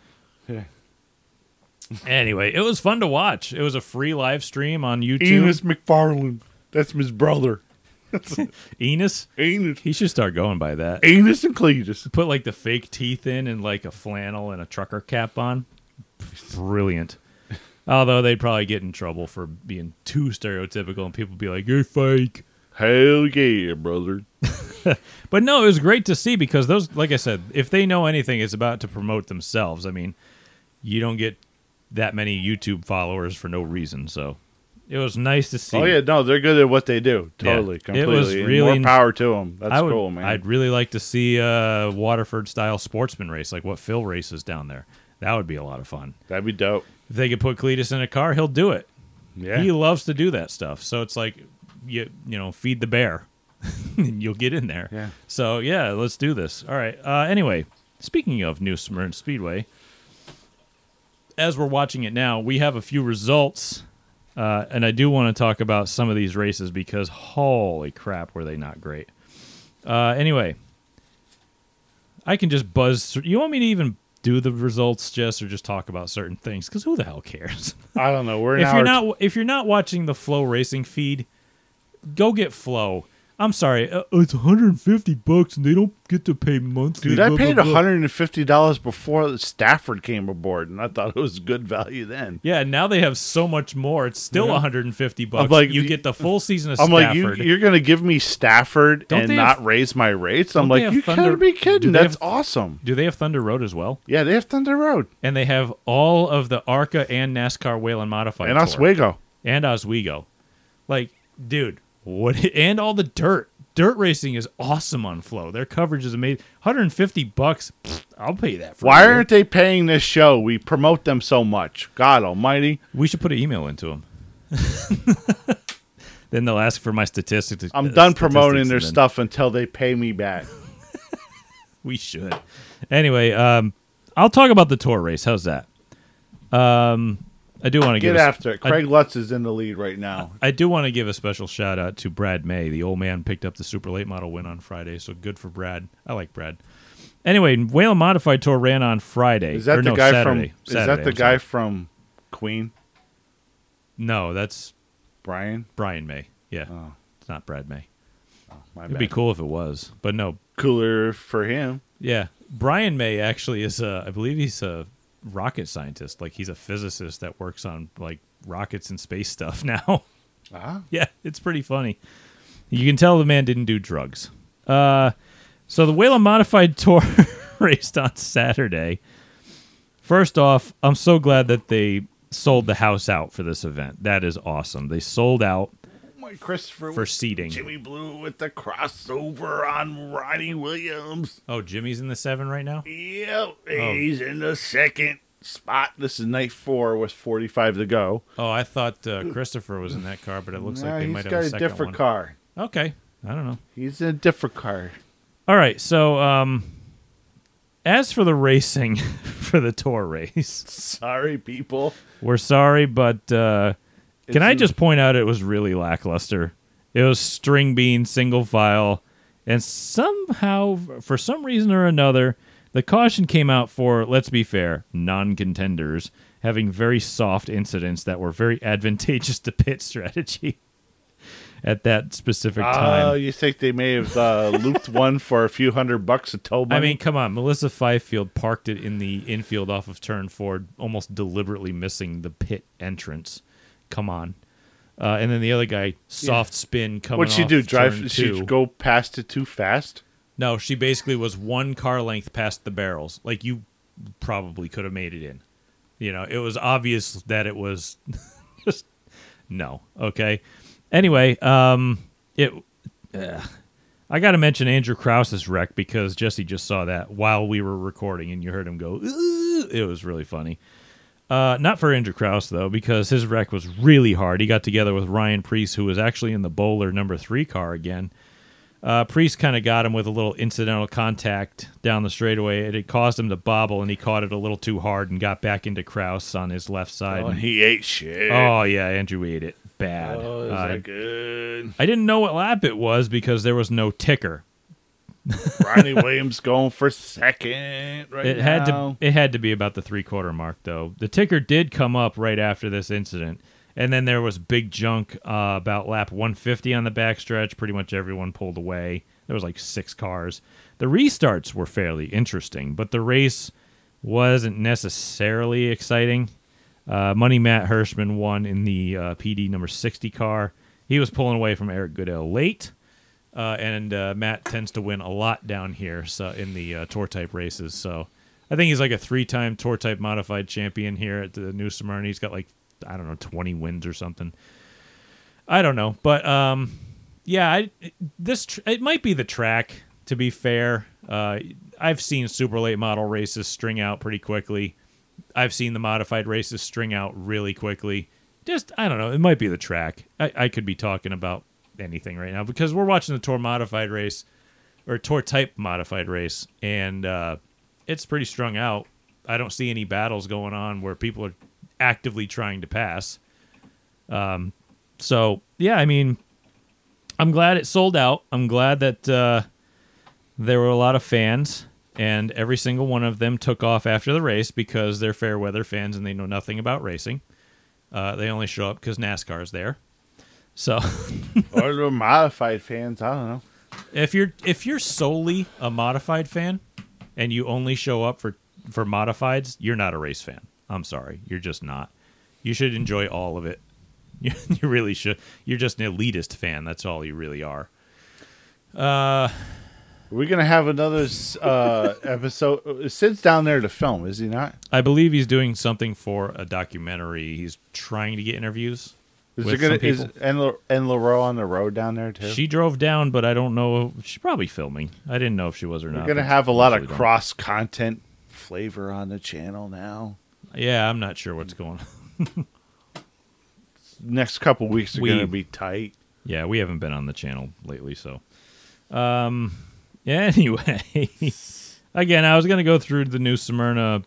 Yeah. Anyway, it was fun to watch. It was a free live stream on YouTube. Enos McFarland. That's his brother. Enos. Enos. He should start going by that. Enos and Cleetus. Put like the fake teeth in and like a flannel and a trucker cap on. Brilliant. Although they'd probably get in trouble for being too stereotypical and people would be like, you're fake. Hell yeah, brother. But no, it was great to see because those, like I said, if they know anything, it's about to promote themselves. I mean, you don't get that many YouTube followers for no reason. So it was nice to see. Oh yeah, no, they're good at what they do. Yeah. Totally, It completely. was really- more power to them. That's would, cool, man. I'd really like to see a Waterford style sportsman race, like what Phil races down there. That would be a lot of fun. That'd be dope. If they could put Cleetus in a car, he'll do it. Yeah. He loves to do that stuff. So it's like you you know, feed the bear. you'll get in there. Yeah. So yeah, let's do this. All right. Uh, anyway, speaking of New Smyrna Speedway, as we're watching it now, we have a few results, uh, and I do want to talk about some of these races because holy crap, were they not great. Uh, anyway, I can just buzz. Through. You want me to even do the results, Jess, or just talk about certain things? Because who the hell cares? I don't know. We're if you're not if you're not watching the FloRacing feed, go get Flow. I'm sorry, uh, it's 150 bucks and they don't get to pay monthly. Dude, I blah, paid blah, blah. $150 before Stafford came aboard, and I thought it was good value then. Yeah, and now they have so much more. It's still 150 bucks. like, you get the full season of I'm like, you, Stafford. you're going to give me Stafford Don't and they not have- raise my rates? I'm like, you Thunder- gotta be kidding. That's have- awesome. Do they have Thunder Road as well? Yeah, they have Thunder Road And they have all of the ARCA and NASCAR Whelen Modified and Tour. Oswego. and Oswego. Like, dude, what? And all the dirt. Dirt racing is awesome on Flo. Their coverage is amazing. 150 bucks. pfft, I'll pay that for. Why aren't they paying this show? We promote them so much. God almighty. We should put an email into them. then they'll ask for my statistics. I'm uh, done promoting their then- stuff until they pay me back. We should. Anyway, um, I'll talk about the tour race. How's that? Um, I do want to Get give a- after it. I- Craig Lutz is in the lead right now. I do want to give a special shout out to Brad May. The old man picked up the super late model win on Friday, so good for Brad. I like Brad. Anyway, Whelen Modified Tour ran on Friday. Is that the no, guy Saturday. from? Is that the I'm guy sorry. from Queen? No, that's Brian. Brian May. Yeah, Oh. it's not Brad May. Oh, my It'd bad. be cool if it was, but no. Cooler for him. Yeah, Brian May actually is a. I believe he's a rocket scientist. Like he's a physicist that works on like rockets and space stuff now. Ah. Yeah, it's pretty funny. You can tell the man didn't do drugs. Uh, so the Whelen Modified Tour raced on Saturday. First off, I'm so glad that they sold the house out for this event. That is awesome. They sold out My Christopher for seating. Jimmy Blewett with the crossover on Ronnie Williams. Oh, Jimmy's in the seven right now. Yep, Oh. he's in the second spot. This is night four with 45 to go. Oh, I thought uh, Christopher was in that car, but it looks like they might have got a a different one. car. Okay, I don't know. He's in a different car. All right, so um, as for the racing for the tour race, Sorry, people. we're sorry, but uh, can I just point out it was really lackluster? It was string bean, single file, and somehow, for some reason or another, the caution came out for, let's be fair, non contenders having very soft incidents that were very advantageous to pit strategy at that specific time. Oh, you think they may have uh, looped one for a few hundred bucks of tow money? I mean, come on. Melissa Fifield parked it in the infield off of turn four, almost deliberately missing the pit entrance. Come on. Uh, and then the other guy, soft spin coming what'd she off do? Drive? turn Did she go past it too fast? No, she basically was one car length past the barrels. Like you probably could have made it in. You know, it was obvious that it was just no. Okay. Anyway, um, it. Uh, I got to mention Andrew Krause's wreck because Jesse just saw that while we were recording, and you heard him go. "Ooh." It was really funny. Uh, not for Andrew Krause though, because his wreck was really hard. He got together with Ryan Preece, who was actually in the bowler number three car again. Uh, Priest kind of got him with a little incidental contact down the straightaway. and It caused him to bobble, and he caught it a little too hard and got back into Krause on his left side. Oh, And- he ate shit. oh yeah, Andrew ate it bad. Oh, is Uh, that good? I didn't know what lap it was because there was no ticker. Ronnie Williams going for second right It had now. to it had to be about the three quarter mark though. The ticker did come up right after this incident, and then there was big junk uh, about lap 150 on the backstretch. Pretty much everyone pulled away. There was like six cars. The restarts were fairly interesting, but the race wasn't necessarily exciting. Uh, Money Matt Hirschman won in the uh, PD number 60 car. He was pulling away from Eric Goodale late. Uh, and uh, Matt tends to win a lot down here so in the uh, tour type races. So I think he's like a three time tour type modified champion here at the New Smyrna. He's got like I don't know twenty wins or something. I don't know, but um, yeah, I, this tr- it might be the track. To be fair, uh, I've seen super late model races string out pretty quickly. I've seen the modified races string out really quickly. Just I don't know. It might be the track. I, I could be talking about anything right now because we're watching the tour modified race or tour type modified race, and uh, it's pretty strung out. I don't see any battles going on where people are actively trying to pass. Um, so yeah, I mean, I'm glad it sold out. I'm glad that uh, there were a lot of fans, and every single one of them took off after the race because they're fair weather fans and they know nothing about racing. Uh, they only show up because NASCAR's there. So or the modified fans. I don't know. if you're if you're solely a modified fan and you only show up for for modifieds, you're not a race fan. I'm sorry, you're just not. You should enjoy all of it. You, you really should. You're just an elitist fan. That's all you really are. Are we're gonna have another uh, episode? Sid's down there to film, is he not? I believe he's doing something for a documentary. He's trying to get interviews. Is there gonna is and and Laurel on the road down there too? She drove down, but I don't know. She's probably filming. I didn't know if she was or not. We're not. gonna have a lot of usually don't. cross content flavor on the channel now. Yeah, I'm not sure what's going on. Next couple weeks are We- gonna be tight. Yeah, we haven't been on the channel lately, so. Um. Anyway, again, I was gonna go through the new Smyrna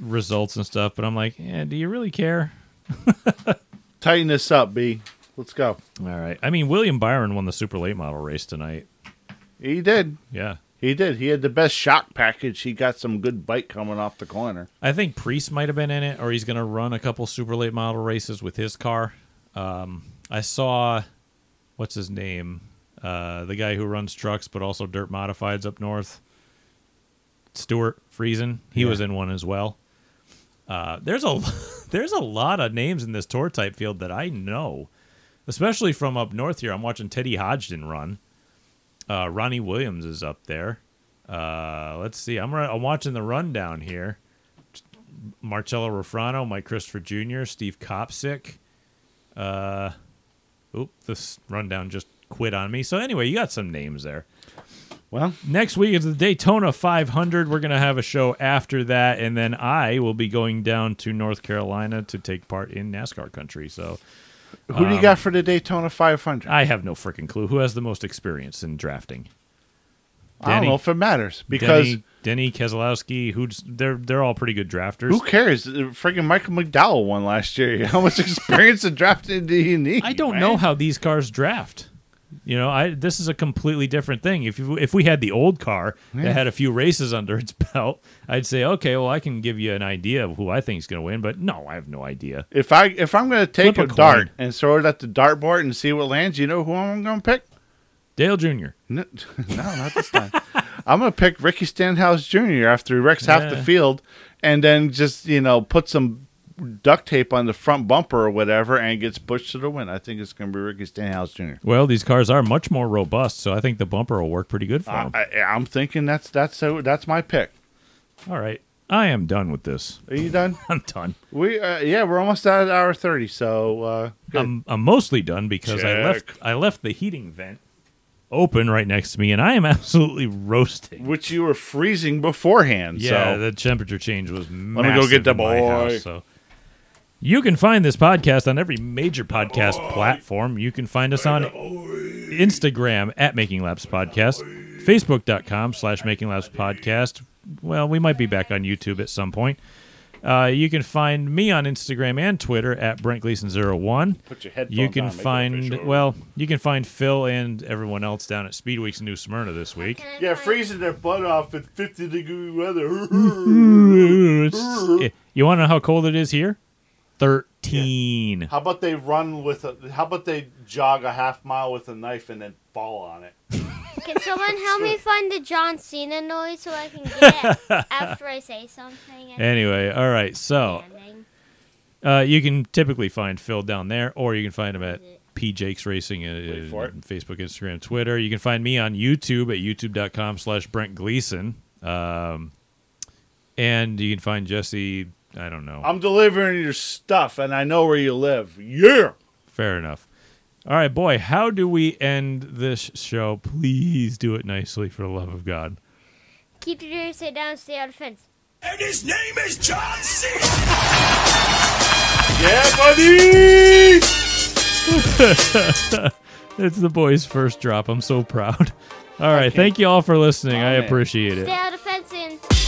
results and stuff, but I'm like, yeah, do you really care? Tighten this up, B. Let's go. All right. I mean, William Byron won the super late model race tonight. He did. Yeah. He did. He had the best shock package. He got some good bite coming off the corner. I think Preece might have been in it, or he's going to run a couple super late model races with his car. Um, I saw, what's his name? Uh, the guy who runs trucks but also dirt modifieds up north. Stewart Friesen. He Yeah. was in one as well. Uh, there's a there's a lot of names in this tour type field that I know, especially from up north here. I'm watching Teddy Hodgson run. Uh, Ronnie Williams is up there. Uh, let's see. I'm ri- I'm watching the rundown here. Marcello Rufrano, Mike Christopher Jr., Steve Kopsick. Uh, oop, this rundown just quit on me. So anyway, you got some names there. Well, Next week is the Daytona 500. We're gonna have a show after that, and then I will be going down to North Carolina to take part in NASCAR country. So who do you um, got for the Daytona 500? I have no freaking clue who has the most experience in drafting. I don't know if it matters because Denny, Denny Keselowski, who's they're they're all pretty good drafters. who cares? Uh, freaking Michael McDowell won last year. How much experience in drafting do you need? I don't man? know how these cars draft. You know, I this is a completely different thing. If you, if we had the old car that had a few races under its belt, I'd say, okay, well, I can give you an idea of who I think is going to win. But no, I have no idea. If I if I'm going to take Flip a, a dart and throw it at the dartboard and see what lands, you know who I'm going to pick? Dale Jr. No, no not this time. I'm going to pick Ricky Stenhouse Jr. after he wrecks half the field, and then just you know put some duct tape on the front bumper or whatever, and gets pushed to the win. I think it's going to be Ricky Stenhouse Jr. Well, these cars are much more robust, so I think the bumper will work pretty good for them. I, I'm thinking that's that's so that's my pick. All right, I am done with this. Are you done? I'm done. we uh, yeah, we're almost at hour thirty. So uh, good. I'm I'm mostly done because I left I left the heating vent open right next to me, and I am absolutely roasting. which you were freezing beforehand. Yeah, so. the temperature change was Let me go get the boy. house, so you can find this podcast on every major podcast platform. You can find us on Instagram at Making Laps Podcast, Facebook.com slash Making Laps Podcast. Well, we might be back on YouTube at some point. Uh, you can find me on Instagram and Twitter at Brent Gleason01. Put your headphones You can on, make it find official. well, you can find Phil and everyone else down at Speedweeks in New Smyrna this week. yeah, freezing their butt off in fifty degree weather. It's- you want to know how cold it is here? Thirteen. How about they run with a? How about they jog a half mile with a knife and then fall on it? Can someone help me find the John Cena noise so I can get it after I say something? Anyway, all right. So uh, you can typically find Phil down there, or you can find him at P Jakes Racing, uh, for. Facebook, Instagram, Twitter. You can find me on YouTube at youtube.com slash Brent Gleason. Um, and you can find Jesse, I don't know. I'm delivering your stuff, and I know where you live. Yeah. Fair enough. All right, boy, how do we end this show? Please do it nicely for the love of God. Keep your ears sit down, stay out of fence. And his name is John Cena. Yeah, buddy. It's the boys' first drop. I'm so proud. All right, thank you all for listening. I man. appreciate it. Stay out of fence and.